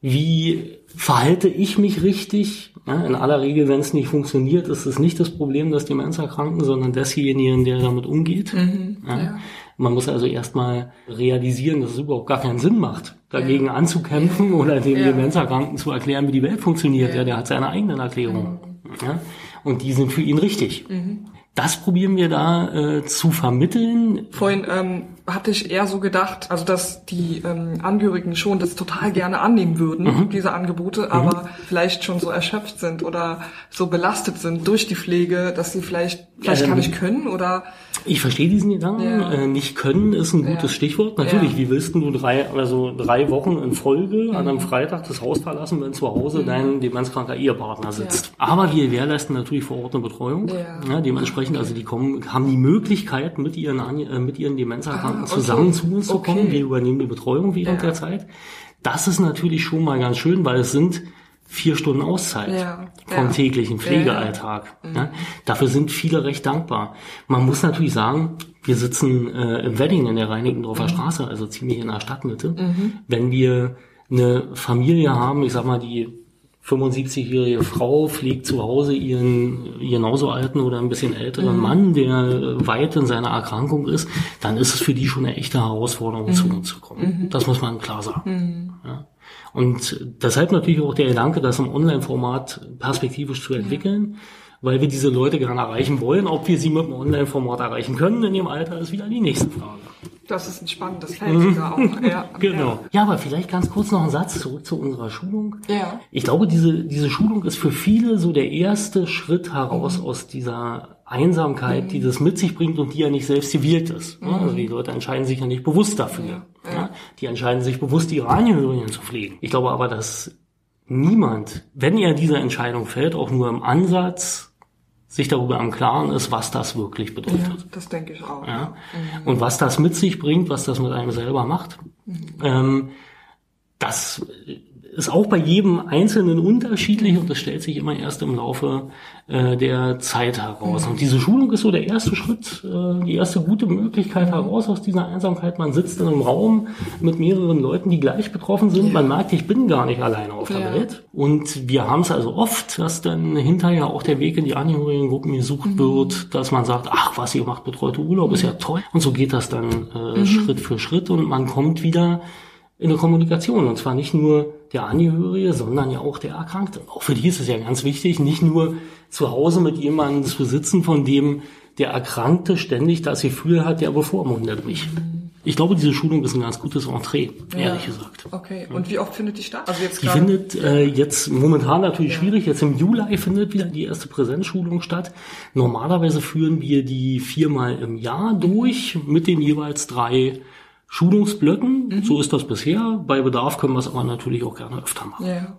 wie verhalte ich mich richtig? Ja, in aller Regel, wenn es nicht funktioniert, ist es nicht das Problem des Demenzerkranken, sondern desjenigen, der damit umgeht. Mhm, ja. Ja. Man muss also erstmal realisieren, dass es überhaupt gar keinen Sinn macht, dagegen ja. anzukämpfen oder dem ja. Demenzerkranken zu erklären, wie die Welt funktioniert. Ja, ja der hat seine eigenen Erklärungen. Mhm. Ja? Und die sind für ihn richtig. Mhm. Das probieren wir da äh, zu vermitteln. Vorhin ähm, hatte ich eher so gedacht, also dass die ähm, Angehörigen schon das total gerne annehmen würden, mhm. diese Angebote, mhm. aber vielleicht schon so erschöpft sind oder so belastet sind durch die Pflege, dass sie vielleicht vielleicht ähm, gar nicht können oder ich verstehe diesen Gedanken. Ja. Äh, nicht können ist ein gutes ja. Stichwort. Natürlich, ja. wie willst du drei, also drei Wochen in Folge mhm. an einem Freitag das Haus verlassen, wenn zu Hause mhm. dein demenzkranker Ehepartner sitzt? Aber wir gewährleisten natürlich vor Ort eine Betreuung. Dementsprechend, also die kommen, haben die Möglichkeit, mit ihren, äh, mit ihren Demenzerkrankten ah, okay. zusammen zu uns zu kommen. Okay. Wir übernehmen die Betreuung während der Zeit. Das ist natürlich schon mal ganz schön, weil es sind vier Stunden Auszeit ja, vom ja. täglichen Pflegealltag. Ja. Mhm. Dafür sind viele recht dankbar. Man muss natürlich sagen, wir sitzen äh, im Wedding in der Reinickendorfer mhm. Straße, also ziemlich in der Stadtmitte. Mhm. Wenn wir eine Familie haben, ich sag mal, die 75-jährige Frau pflegt zu Hause ihren genauso alten oder ein bisschen älteren mhm. Mann, der weit in seiner Erkrankung ist, dann ist es für die schon eine echte Herausforderung, mhm. zu uns zu kommen. Mhm. Das muss man klar sagen. Mhm. Ja. Und deshalb natürlich auch der Gedanke, das im Online-Format perspektivisch zu entwickeln, weil wir diese Leute gerne erreichen wollen. Ob wir sie mit dem Online-Format erreichen können in ihrem Alter, ist wieder die nächste Frage. Das ist ein spannendes Feld sogar auch. Ja, genau. Ja. aber vielleicht ganz kurz noch ein Satz zurück zu unserer Schulung. Ja. Ich glaube, diese, diese Schulung ist für viele so der erste Schritt heraus mhm. aus dieser Einsamkeit, mhm. die das mit sich bringt und die ja nicht selbst gewählt ist. Mhm. Also die Leute entscheiden sich ja nicht bewusst dafür. Ja. Ja. Die entscheiden sich bewusst, ihre Angehörigen zu pflegen. Ich glaube aber, dass niemand, wenn er diese Entscheidung fällt, auch nur im Ansatz sich darüber im Klaren ist, was das wirklich bedeutet. Ja, das denke ich auch. Ja. Mhm. Und was das mit sich bringt, was das mit einem selber macht. Mhm. Ähm, das ist auch bei jedem Einzelnen unterschiedlich und das stellt sich immer erst im Laufe äh, der Zeit heraus. Und diese Schulung ist so der erste Schritt, äh, die erste gute Möglichkeit heraus aus dieser Einsamkeit. Man sitzt in einem Raum mit mehreren Leuten, die gleich betroffen sind. Man merkt, ich bin gar nicht alleine auf der ja. Welt. Und wir haben es also oft, dass dann hinterher auch der Weg in die Angehörigengruppen gesucht mhm. wird, dass man sagt, ach, was ihr macht, betreute Urlaub, ist ja toll. Und so geht das dann äh, mhm. Schritt für Schritt und man kommt wieder in der Kommunikation. Und zwar nicht nur der Angehörige, sondern ja auch der Erkrankte. Auch für die ist es ja ganz wichtig, nicht nur zu Hause mit jemandem zu sitzen, von dem der Erkrankte ständig das Gefühl hat, der bevormundet mich. Ich glaube, diese Schulung ist ein ganz gutes Entree, ja. ehrlich gesagt. Okay. Und wie oft findet die statt? Also jetzt die findet äh, jetzt momentan natürlich ja. schwierig. Jetzt im Juli findet wieder die erste Präsenzschulung statt. Normalerweise führen wir die viermal im Jahr durch mit den jeweils drei Schulungsblöcken. Mhm. So ist das bisher. Bei Bedarf können wir es aber natürlich auch gerne öfter machen. Ja.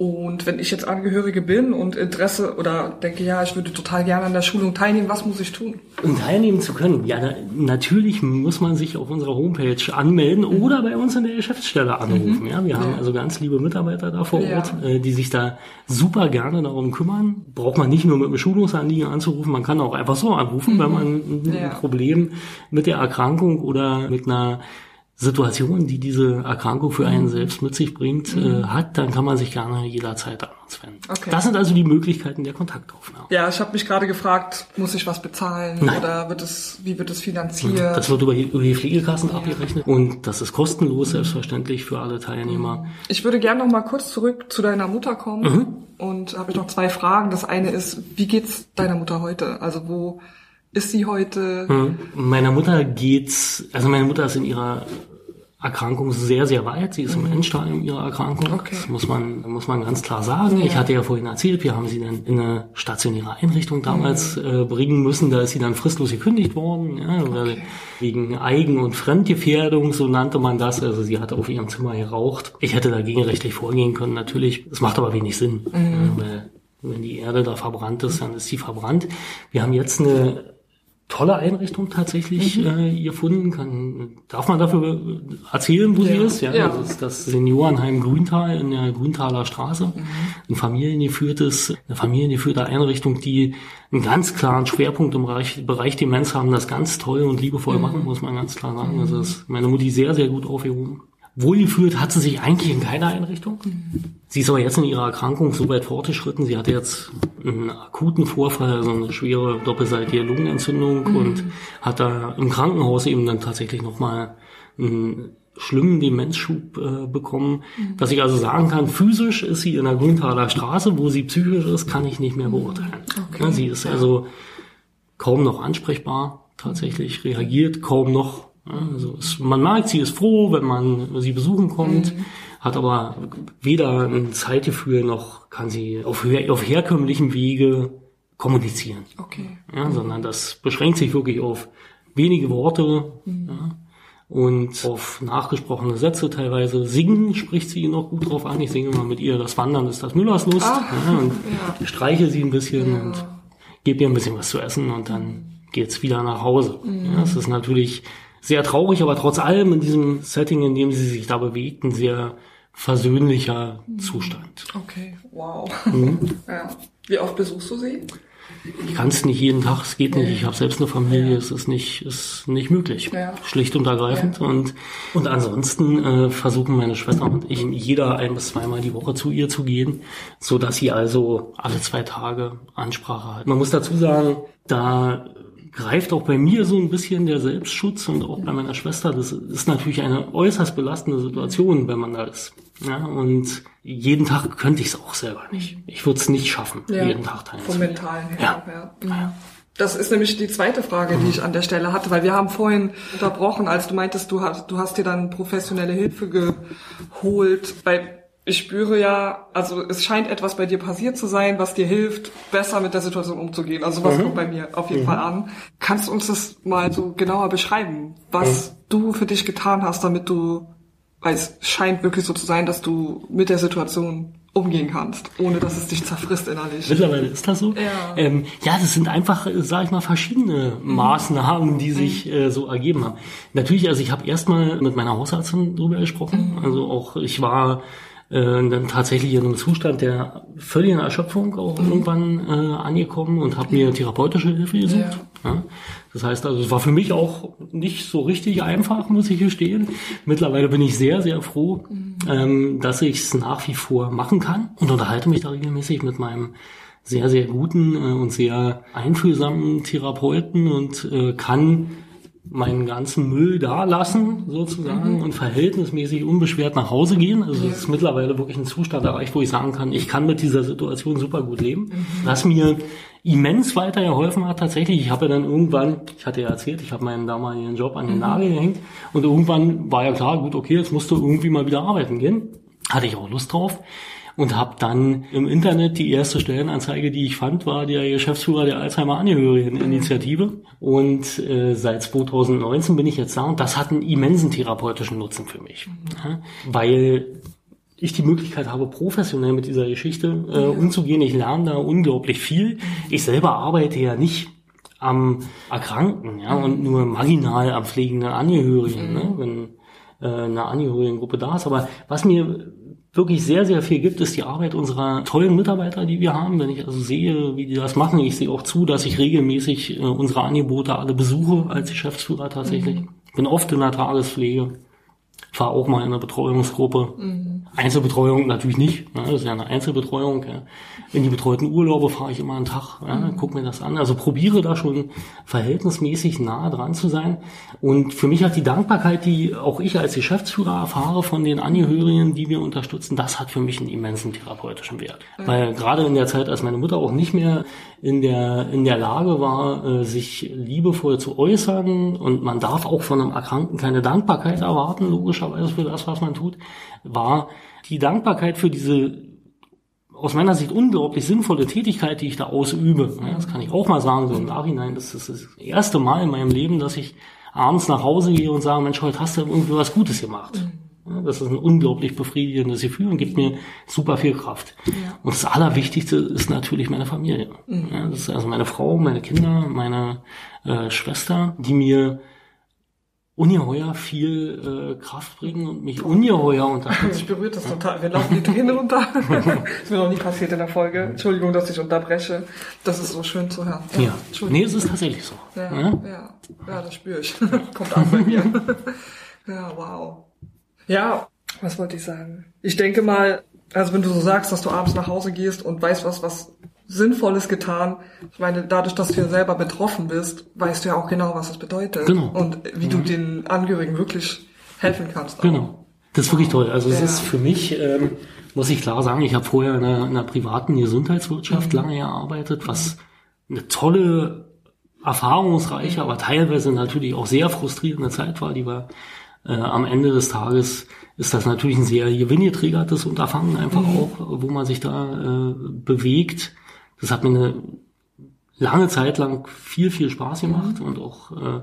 Und wenn ich jetzt Angehörige bin und Interesse oder denke, ja, ich würde total gerne an der Schulung teilnehmen, was muss ich tun? Um teilnehmen zu können, ja, na, natürlich muss man sich auf unserer Homepage anmelden mhm. oder bei uns in der Geschäftsstelle anrufen. Mhm. Ja, wir ja. haben also ganz liebe Mitarbeiter da vor Ort, ja. äh, die sich da super gerne darum kümmern. Braucht man nicht nur mit einem Schulungsanliegen anzurufen, man kann auch einfach so anrufen, mhm. wenn man ein, ein Problem mit der Erkrankung oder mit einer Situation, die diese Erkrankung für einen mhm. selbst mit sich bringt, äh, mhm. äh, hat, dann kann man sich gerne jederzeit an uns wenden. Okay. Das sind also die Möglichkeiten der Kontaktaufnahme. Ja, ich habe mich gerade gefragt, muss ich was bezahlen Nein. oder wird es, wie wird es finanziert? Das wird über, über die Pflegekassen ja. abgerechnet und das ist kostenlos, mhm. selbstverständlich für alle Teilnehmer. Ich würde gerne noch mal kurz zurück zu deiner Mutter kommen mhm. und habe ich noch zwei Fragen. Das eine ist, wie geht's deiner Mutter heute? Also wo ist sie heute? Mhm. Meiner Mutter geht's, also meine Mutter ist in ihrer Erkrankung sehr, sehr weit. Sie ist im mhm. Endstadium ihrer Erkrankung. Okay. Das muss man, muss man ganz klar sagen. Ja. Ich hatte ja vorhin erzählt, wir haben sie dann in eine stationäre Einrichtung damals mhm. äh, bringen müssen. Da ist sie dann fristlos gekündigt worden, ja, okay. wegen Eigen- und Fremdgefährdung, so nannte man das. Also sie hat auf ihrem Zimmer geraucht. Ich hätte dagegen rechtlich vorgehen können, natürlich. Es macht aber wenig Sinn. Mhm. Ja, weil wenn die Erde da verbrannt ist, dann ist sie verbrannt. Wir haben jetzt eine tolle Einrichtung tatsächlich mhm. äh, gefunden. Kann, darf man dafür erzählen, wo ja. sie ist? Ja, ja. Das ist das Seniorenheim Grüntal in der Grüntaler Straße. Mhm. Ein familiengeführtes, eine familiengeführte Einrichtung, die einen ganz klaren Schwerpunkt im Bereich, Bereich Demenz haben, das ganz toll und liebevoll mhm. machen, muss man ganz klar sagen. Also ist meine Mutti sehr, sehr gut aufgehoben. Wohlgefühlt hat sie sich eigentlich in keiner Einrichtung. Sie ist aber jetzt in ihrer Erkrankung so weit fortgeschritten. Sie hatte jetzt einen akuten Vorfall, also eine schwere doppelseitige Lungenentzündung mhm. und hat da im Krankenhaus eben dann tatsächlich nochmal einen schlimmen Demenzschub äh, bekommen. Mhm. Dass ich also sagen kann, physisch ist sie in der Grüntaler Straße, wo sie psychisch ist, kann ich nicht mehr beurteilen. Okay. Ja, sie ist also kaum noch ansprechbar, tatsächlich reagiert kaum noch also es, man merkt, sie ist froh, wenn man sie besuchen kommt, mhm. hat aber weder ein Zeitgefühl noch kann sie auf, auf herkömmlichem Wege kommunizieren. Okay. Ja, sondern das beschränkt sich wirklich auf wenige Worte mhm. ja, und auf nachgesprochene Sätze teilweise. Singen spricht sie noch gut drauf an. Ich singe mal mit ihr, das Wandern ist das Müllers Lust. Ah, ja, und ja. streiche sie ein bisschen und gebe ihr ein bisschen was zu essen und dann geht's wieder nach Hause. Mhm. Ja, es ist natürlich sehr traurig, aber trotz allem in diesem Setting, in dem sie sich da bewegt, ein sehr versöhnlicher Zustand. Okay, wow. Mhm. Ja. Wie oft besuchst du sie? Ich kann es nicht jeden Tag, es geht nicht. Ich habe selbst eine Familie, ja. es ist nicht, ist nicht möglich. Ja. Schlicht und ergreifend. Ja. Und, und ansonsten äh, versuchen meine Schwester und ich jeder ein bis zweimal die Woche zu ihr zu gehen, so dass sie also alle zwei Tage Ansprache hat. Man muss dazu sagen, da greift auch bei mir so ein bisschen der Selbstschutz und auch bei meiner Schwester. Das ist natürlich eine äußerst belastende Situation, wenn man da ist. Ja, und jeden Tag könnte ich es auch selber nicht. Ich würde es nicht schaffen, ja, jeden Tag teilzunehmen. Vom Mentalen her. Ja. ja. ja. Das ist nämlich die zweite Frage, die ich an der Stelle hatte, weil wir haben vorhin unterbrochen, als du meintest, du hast, du hast dir dann professionelle Hilfe geholt. Bei ich spüre ja, also es scheint etwas bei dir passiert zu sein, was dir hilft, besser mit der Situation umzugehen. Also was mhm. kommt bei mir auf jeden mhm. Fall an. Kannst du uns das mal so genauer beschreiben, was mhm. du für dich getan hast, damit du, weil es scheint wirklich so zu sein, dass du mit der Situation umgehen kannst, ohne dass es dich zerfrisst innerlich. Mittlerweile ist das so. Ja, ähm, ja das sind einfach, sag ich mal, verschiedene mhm. Maßnahmen, die sich mhm. äh, so ergeben haben. Natürlich, also ich habe erstmal mit meiner Hausärztin drüber gesprochen. Mhm. Also auch ich war äh, dann tatsächlich in einem Zustand der völligen Erschöpfung auch mhm. irgendwann äh, angekommen und habe mir therapeutische Hilfe gesucht. Ja. Ja. Das heißt also, es war für mich auch nicht so richtig einfach, muss ich gestehen. Mittlerweile bin ich sehr, sehr froh, mhm. ähm, dass ich es nach wie vor machen kann und unterhalte mich da regelmäßig mit meinem sehr, sehr guten äh, und sehr einfühlsamen Therapeuten und äh, kann meinen ganzen Müll da lassen, sozusagen, mhm. und verhältnismäßig unbeschwert nach Hause gehen. Also es ist mittlerweile wirklich ein Zustand erreicht, wo ich sagen kann, ich kann mit dieser Situation super gut leben. Mhm. Was mir immens weitergeholfen hat tatsächlich. Ich habe ja dann irgendwann, ich hatte ja erzählt, ich habe meinen damaligen Job an den mhm. Nagel gehängt und irgendwann war ja klar, gut, okay, jetzt musst du irgendwie mal wieder arbeiten gehen. Hatte ich auch Lust drauf und habe dann im Internet die erste Stellenanzeige, die ich fand, war der Geschäftsführer der Alzheimer Angehörigeninitiative und äh, seit 2019 bin ich jetzt da und das hat einen immensen therapeutischen Nutzen für mich, ja, weil ich die Möglichkeit habe, professionell mit dieser Geschichte äh, umzugehen. Ich lerne da unglaublich viel. Ich selber arbeite ja nicht am Erkrankten, ja, und nur marginal am pflegenden Angehörigen, ne, wenn äh, eine Angehörigengruppe da ist. Aber was mir wirklich sehr, sehr viel gibt, ist die Arbeit unserer tollen Mitarbeiter, die wir haben. Wenn ich also sehe, wie die das machen, ich sehe auch zu, dass ich regelmäßig äh, unsere Angebote alle besuche als Geschäftsführer tatsächlich. Mhm. Bin oft in der Tagespflege, fahre auch mal in eine Betreuungsgruppe. Mhm. Einzelbetreuung natürlich nicht, ne? das ist ja eine Einzelbetreuung. Ja. In die betreuten Urlaube fahre ich immer einen Tag, ja, mhm. guck mir das an. Also probiere da schon verhältnismäßig nah dran zu sein. Und für mich hat die Dankbarkeit, die auch ich als Geschäftsführer erfahre von den Angehörigen, die wir unterstützen, das hat für mich einen immensen therapeutischen Wert. Mhm. Weil gerade in der Zeit, als meine Mutter auch nicht mehr in der, in der Lage war, äh, sich liebevoll zu äußern und man darf auch von einem Erkrankten keine Dankbarkeit erwarten, logischerweise für das, was man tut, war die Dankbarkeit für diese aus meiner Sicht unglaublich sinnvolle Tätigkeit, die ich da ausübe. das kann ich auch mal sagen, so im Nachhinein. Das ist das erste Mal in meinem Leben, dass ich abends nach Hause gehe und sage, Mensch, heute hast du irgendwie was Gutes gemacht. Das ist ein unglaublich befriedigendes Gefühl und gibt mir super viel Kraft. Ja. Und das Allerwichtigste ist natürlich meine Familie. Mhm. Ja, das ist also meine Frau, meine Kinder, meine äh, Schwester, die mir ungeheuer viel äh, Kraft bringen und mich ungeheuer unterstützen. Ich berührt das total. Wir laufen die Tränen runter. das ist mir noch nie passiert in der Folge. Entschuldigung, dass ich unterbreche. Das ist so schön zu hören. Ja, ja. nee, es ist tatsächlich so. Ja, ja, ja, ja das spüre ich. Kommt an bei mir. ja, wow. Ja, was wollte ich sagen? Ich denke mal, also wenn du so sagst, dass du abends nach Hause gehst und weißt, was, was Sinnvolles getan. Ich meine, dadurch, dass du ja selber betroffen bist, weißt du ja auch genau, was das bedeutet. Genau. Und wie mhm. du den Angehörigen wirklich helfen kannst. Auch. Genau. Das ist wirklich toll. Also ja. es ist für mich, ähm, muss ich klar sagen, ich habe vorher in einer, in einer privaten Gesundheitswirtschaft mhm. lange gearbeitet, was eine tolle, erfahrungsreiche, aber teilweise natürlich auch sehr frustrierende Zeit war, die war äh, am Ende des Tages ist das natürlich ein sehr gewinngeträgertes Unterfangen einfach mhm. auch, wo man sich da äh, bewegt. Das hat mir eine lange Zeit lang viel, viel Spaß gemacht mhm. und auch äh,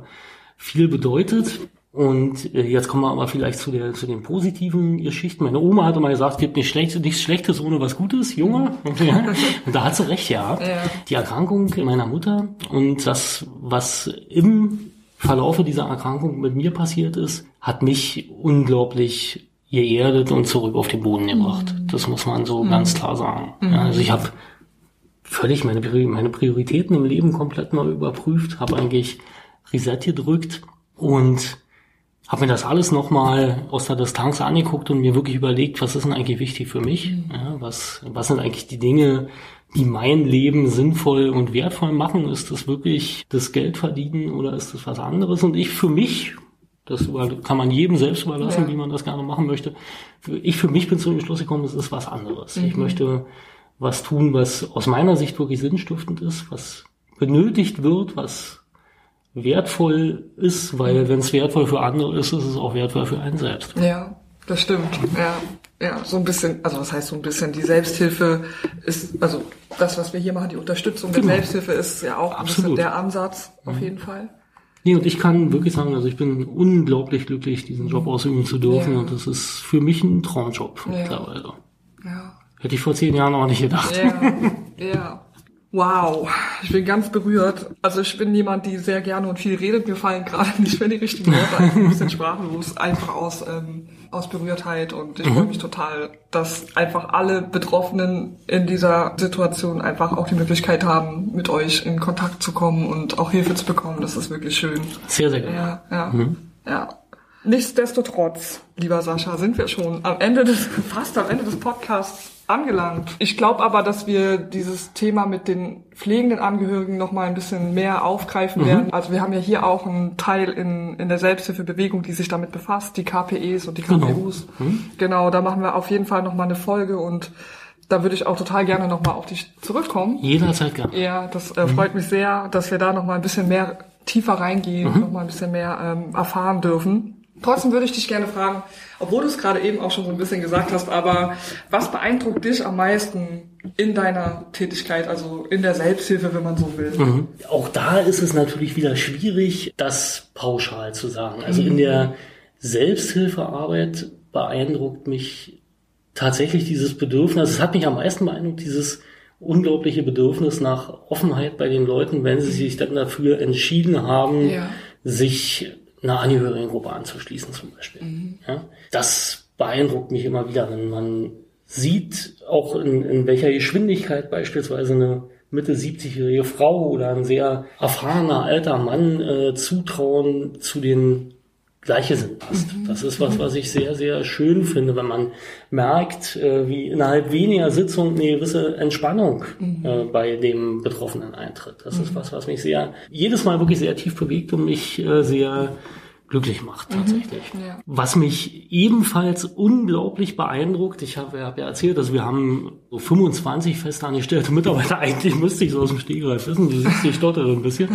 viel bedeutet. Und äh, jetzt kommen wir aber vielleicht zu, der, zu den positiven Geschichten. Meine Oma hatte mal gesagt, gibt nicht schlecht, nichts Schlechtes ohne was Gutes, Junge. Ja. Und da hat sie recht, ja. ja. Die Erkrankung meiner Mutter und das, was im Verlaufe dieser Erkrankung mit mir passiert ist, hat mich unglaublich geerdet und zurück auf den Boden gebracht. Mhm. Das muss man so mhm. ganz klar sagen. Mhm. Ja, also ich habe völlig meine, meine Prioritäten im Leben komplett mal überprüft, habe eigentlich Reset gedrückt und habe mir das alles nochmal aus der Distanz angeguckt und mir wirklich überlegt, was ist denn eigentlich wichtig für mich? Mhm. Ja, was, was sind eigentlich die Dinge, die mein Leben sinnvoll und wertvoll machen? Ist das wirklich das Geld verdienen oder ist das was anderes? Und ich für mich, das kann man jedem selbst überlassen, ja. wie man das gerne machen möchte. Ich für mich bin zu dem Schluss gekommen, es ist was anderes. Mhm. Ich möchte was tun, was aus meiner Sicht wirklich sinnstiftend ist, was benötigt wird, was wertvoll ist, weil wenn es wertvoll für andere ist, ist es auch wertvoll für einen selbst. Ja, das stimmt. Ja, ja, so ein bisschen, also was heißt so ein bisschen, die Selbsthilfe ist, also das, was wir hier machen, die Unterstützung der genau. Selbsthilfe ist ja auch ein bisschen der Ansatz, auf mhm. jeden Fall. Nee, und ich kann wirklich sagen, also ich bin unglaublich glücklich, diesen Job ausüben zu dürfen ja. und das ist für mich ein Traumjob ja. mittlerweile. Hätte ich vor zehn Jahren auch nicht gedacht. Ja, ja. Wow, ich bin ganz berührt. Also ich bin jemand, die sehr gerne und viel redet. Mir fallen gerade nicht mehr die richtigen Worte ein, ein bisschen sprachlos, einfach aus, ähm, aus Berührtheit. Und ich mhm. freue mich total, dass einfach alle Betroffenen in dieser Situation einfach auch die Möglichkeit haben, mit euch in Kontakt zu kommen und auch Hilfe zu bekommen. Das ist wirklich schön. Sehr, sehr gerne. Ja, ja, mhm. ja. Nichtsdestotrotz, lieber Sascha, sind wir schon am Ende des, fast am Ende des Podcasts angelangt. Ich glaube aber, dass wir dieses Thema mit den pflegenden Angehörigen noch mal ein bisschen mehr aufgreifen mhm. werden. Also wir haben ja hier auch einen Teil in, in der Selbsthilfebewegung, die sich damit befasst, die KPEs und die KPUs. Genau, mhm. genau da machen wir auf jeden Fall noch mal eine Folge und da würde ich auch total gerne noch mal auf dich zurückkommen. Jederzeit gerne. Ja, das äh, freut mhm. mich sehr, dass wir da noch mal ein bisschen mehr tiefer reingehen, mhm. noch mal ein bisschen mehr ähm, erfahren dürfen. Trotzdem würde ich dich gerne fragen, obwohl du es gerade eben auch schon so ein bisschen gesagt hast, aber was beeindruckt dich am meisten in deiner Tätigkeit, also in der Selbsthilfe, wenn man so will? Mhm. Auch da ist es natürlich wieder schwierig, das pauschal zu sagen. Also mhm. in der Selbsthilfearbeit beeindruckt mich tatsächlich dieses Bedürfnis, es hat mich am meisten beeindruckt, dieses unglaubliche Bedürfnis nach Offenheit bei den Leuten, wenn sie sich dann dafür entschieden haben, ja. sich einer Angehörigengruppe anzuschließen zum Beispiel. Mhm. Ja, das beeindruckt mich immer wieder, wenn man sieht, auch in, in welcher Geschwindigkeit beispielsweise eine Mitte 70-jährige Frau oder ein sehr erfahrener alter Mann äh, zutrauen, zu den Gleiche sind passt. Das ist was, was ich sehr, sehr schön finde, wenn man merkt, äh, wie innerhalb weniger Sitzung eine gewisse Entspannung äh, bei dem Betroffenen eintritt. Das ist was, was mich sehr, jedes Mal wirklich sehr tief bewegt und mich äh, sehr glücklich macht mhm. tatsächlich. Mhm, ja. Was mich ebenfalls unglaublich beeindruckt, ich habe hab ja erzählt, dass wir haben so 25 festangestellte Mitarbeiter, eigentlich müsste ich so aus dem Stegreif wissen, du siehst, ich stottere ein bisschen,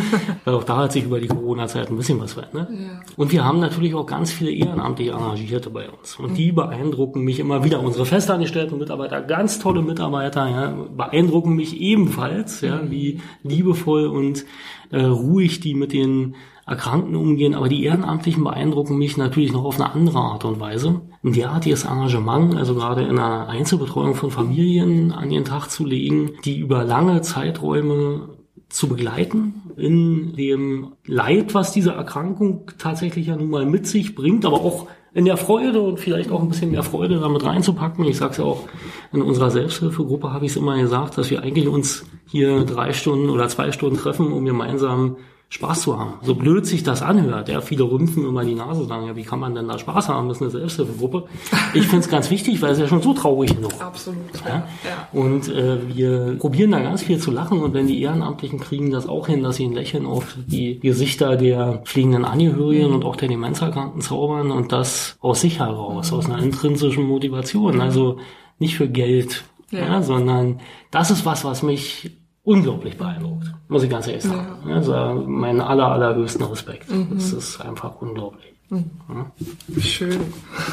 weil auch da hat sich über die Corona-Zeit ein bisschen was verändert. Ja. Und wir haben natürlich auch ganz viele ehrenamtliche Engagierte bei uns und mhm. die beeindrucken mich immer wieder. Unsere festangestellten Mitarbeiter, ganz tolle Mitarbeiter, ja, beeindrucken mich ebenfalls, ja, mhm. wie liebevoll und äh, ruhig die mit den Erkrankten umgehen, aber die Ehrenamtlichen beeindrucken mich natürlich noch auf eine andere Art und Weise. Ein derartiges Engagement, also gerade in einer Einzelbetreuung von Familien an den Tag zu legen, die über lange Zeiträume zu begleiten in dem Leid, was diese Erkrankung tatsächlich ja nun mal mit sich bringt, aber auch in der Freude und vielleicht auch ein bisschen mehr Freude damit reinzupacken. Ich sage es ja auch in unserer Selbsthilfegruppe, habe ich es immer gesagt, dass wir eigentlich uns hier drei Stunden oder zwei Stunden treffen, um gemeinsam Spaß zu haben. So blöd sich das anhört, ja, viele rümpfen immer die Nase sagen, ja, wie kann man denn da Spaß haben? Das ist eine Selbsthilfegruppe. Ich finde es ganz wichtig, weil es ja schon so traurig genug. Absolut. Ja? ja. Und äh, wir probieren da ganz viel zu lachen und wenn die Ehrenamtlichen kriegen das auch hin, dass sie ein Lächeln auf die Gesichter der fliegenden Angehörigen und auch der Demenzerkrankten zaubern und das aus sich heraus, mhm. aus einer intrinsischen Motivation, also nicht für Geld, ja. ja. sondern das ist was, was mich unglaublich beeindruckt, muss ich ganz ehrlich sagen. Ja. Also meinen aller, allerhöchsten Respekt. Mhm. Das ist einfach unglaublich. Mhm. Ja. Schön.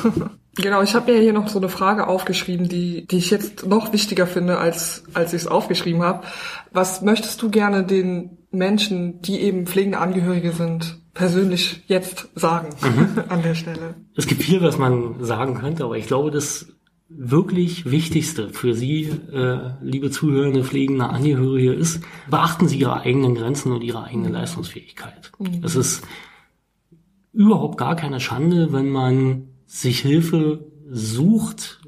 Genau, ich habe mir hier noch so eine Frage aufgeschrieben, die, die ich jetzt noch wichtiger finde, als, als ich es aufgeschrieben habe. Was möchtest du gerne den Menschen, die eben pflegende Angehörige sind, persönlich jetzt sagen mhm. an der Stelle? Es gibt viel, was man sagen könnte, aber ich glaube, das wirklich Wichtigste für Sie, äh, liebe Zuhörende, pflegende Angehörige, ist, beachten Sie Ihre eigenen Grenzen und Ihre eigene Leistungsfähigkeit. Mhm. Es ist überhaupt gar keine Schande, wenn man sich Hilfe sucht,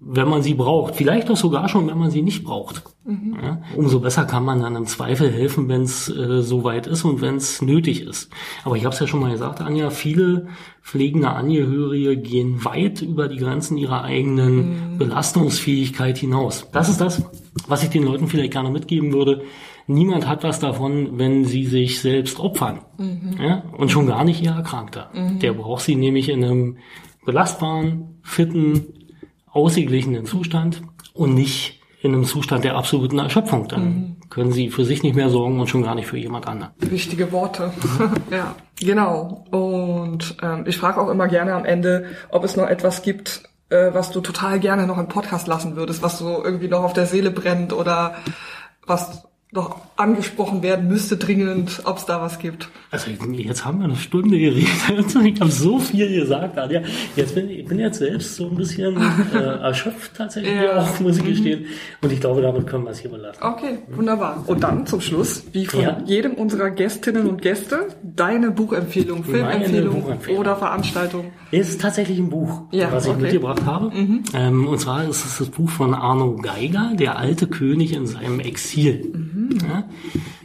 wenn man sie braucht. Vielleicht auch sogar schon, wenn man sie nicht braucht. Mhm. Ja, umso besser kann man dann im Zweifel helfen, wenn es äh, soweit ist und wenn es nötig ist. Aber ich habe es ja schon mal gesagt, Anja, viele pflegende Angehörige gehen weit über die Grenzen ihrer eigenen mhm. Belastungsfähigkeit hinaus. Das ist das, was ich den Leuten vielleicht gerne mitgeben würde. Niemand hat was davon, wenn sie sich selbst opfern. Mhm. Ja? Und schon gar nicht ihr Erkrankter. Mhm. Der braucht sie nämlich in einem belastbaren, fitten, ausgeglichenen Zustand und nicht in einem Zustand der absoluten Erschöpfung. Dann mhm. können sie für sich nicht mehr sorgen und schon gar nicht für jemand anderen. Wichtige Worte. ja, genau. Und ähm, ich frage auch immer gerne am Ende, ob es noch etwas gibt, äh, was du total gerne noch im Podcast lassen würdest, was so irgendwie noch auf der Seele brennt oder was noch angesprochen werden müsste dringend, ob es da was gibt. Also jetzt haben wir eine Stunde geredet. Ich habe so viel gesagt, Anja. Jetzt bin ich bin jetzt selbst so ein bisschen äh, erschöpft tatsächlich ja. auch, muss ich gestehen. Und ich glaube, damit können wir es hier belassen. Okay, wunderbar. Und dann zum Schluss, wie von ja. jedem unserer Gästinnen und Gäste, deine Buchempfehlung, Filmempfehlung Buchempfehlung. oder Veranstaltung. Es ist tatsächlich ein Buch, ja, was ich okay. mitgebracht habe. Mhm. Ähm, und zwar ist es das Buch von Arno Geiger, Der alte König in seinem Exil. Mhm. Ja?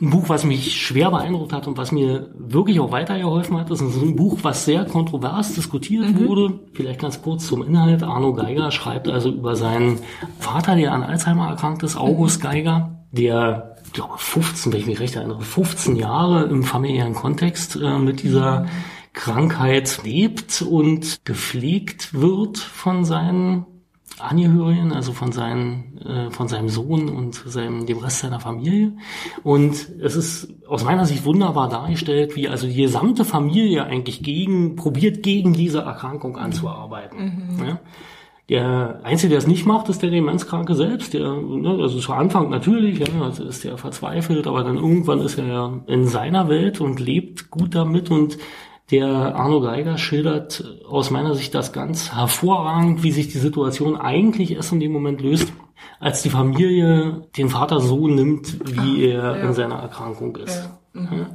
Ein Buch, was mich schwer beeindruckt hat und was mir wirklich auch weitergeholfen hat. Das ist ein Buch, was sehr kontrovers diskutiert mhm. wurde. Vielleicht ganz kurz zum Inhalt. Arno Geiger schreibt also über seinen Vater, der an Alzheimer erkrankt ist, August Geiger, der ich glaube 15, wenn ich mich recht erinnere, 15 Jahre im familiären Kontext äh, mit dieser Krankheit lebt und gepflegt wird von seinen Angehörigen, also von, seinen, äh, von seinem Sohn und seinem, dem Rest seiner Familie. Und es ist aus meiner Sicht wunderbar dargestellt, wie also die gesamte Familie eigentlich gegen, probiert gegen diese Erkrankung anzuarbeiten. Mhm. Ja? Der Einzige, der es nicht macht, ist der Demenzkranke selbst. Der, ne, also zu Anfang natürlich, ja, also ist der verzweifelt, aber dann irgendwann ist er in seiner Welt und lebt gut damit und Der Arno Geiger schildert aus meiner Sicht das ganz hervorragend, wie sich die Situation eigentlich erst in dem Moment löst, als die Familie den Vater so nimmt, wie er ja. in seiner Erkrankung ist. Ja. Mhm.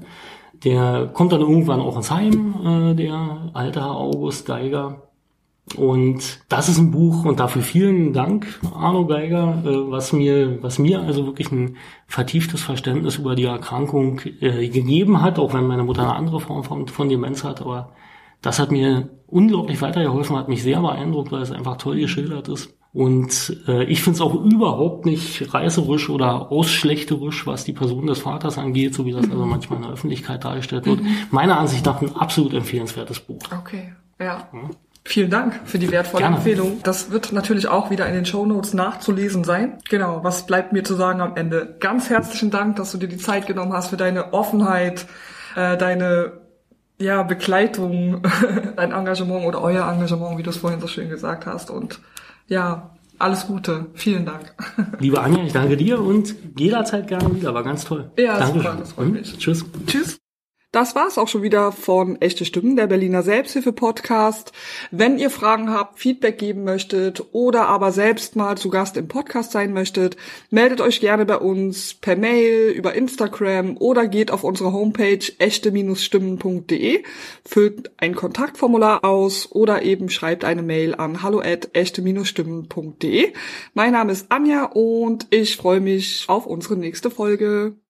Der kommt dann irgendwann auch ins Heim, äh, der alte Herr August Geiger. Und das ist ein Buch und dafür vielen Dank, Arno Geiger, äh, was mir, was mir also wirklich ein vertieftes Verständnis über die Erkrankung äh, gegeben hat, auch wenn meine Mutter eine andere Form von, von Demenz hat, aber das hat mir unglaublich weitergeholfen, hat mich sehr beeindruckt, weil es einfach toll geschildert ist. Und äh, ich finde es auch überhaupt nicht reißerisch oder ausschlechterisch, was die Person des Vaters angeht, so wie das also manchmal in der Öffentlichkeit dargestellt wird. Mhm. Meiner Ansicht nach ein absolut empfehlenswertes Buch. Okay, ja. ja. Vielen Dank für die wertvolle Gerne. Empfehlung. Das wird natürlich auch wieder in den Show Notes nachzulesen sein. Genau, was bleibt mir zu sagen am Ende? Ganz herzlichen Dank, dass du dir die Zeit genommen hast für deine Offenheit, äh, deine ja, Begleitung, dein Engagement oder euer Engagement, wie du es vorhin so schön gesagt hast. Und ja, alles Gute. Vielen Dank. Liebe Anja, ich danke dir und jederzeit gerne wieder. War ganz toll. Ja, Dankeschön. super, das freut mich. Tschüss. Tschüss. Das war's auch schon wieder von Echte Stimmen, der Berliner Selbsthilfe-Podcast. Wenn ihr Fragen habt, Feedback geben möchtet oder aber selbst mal zu Gast im Podcast sein möchtet, meldet euch gerne bei uns per Mail, über Instagram oder geht auf unsere Homepage echte-stimmen.de, füllt ein Kontaktformular aus oder eben schreibt eine Mail an hallo at echte-stimmen.de. Mein Name ist Anja und ich freue mich auf unsere nächste Folge.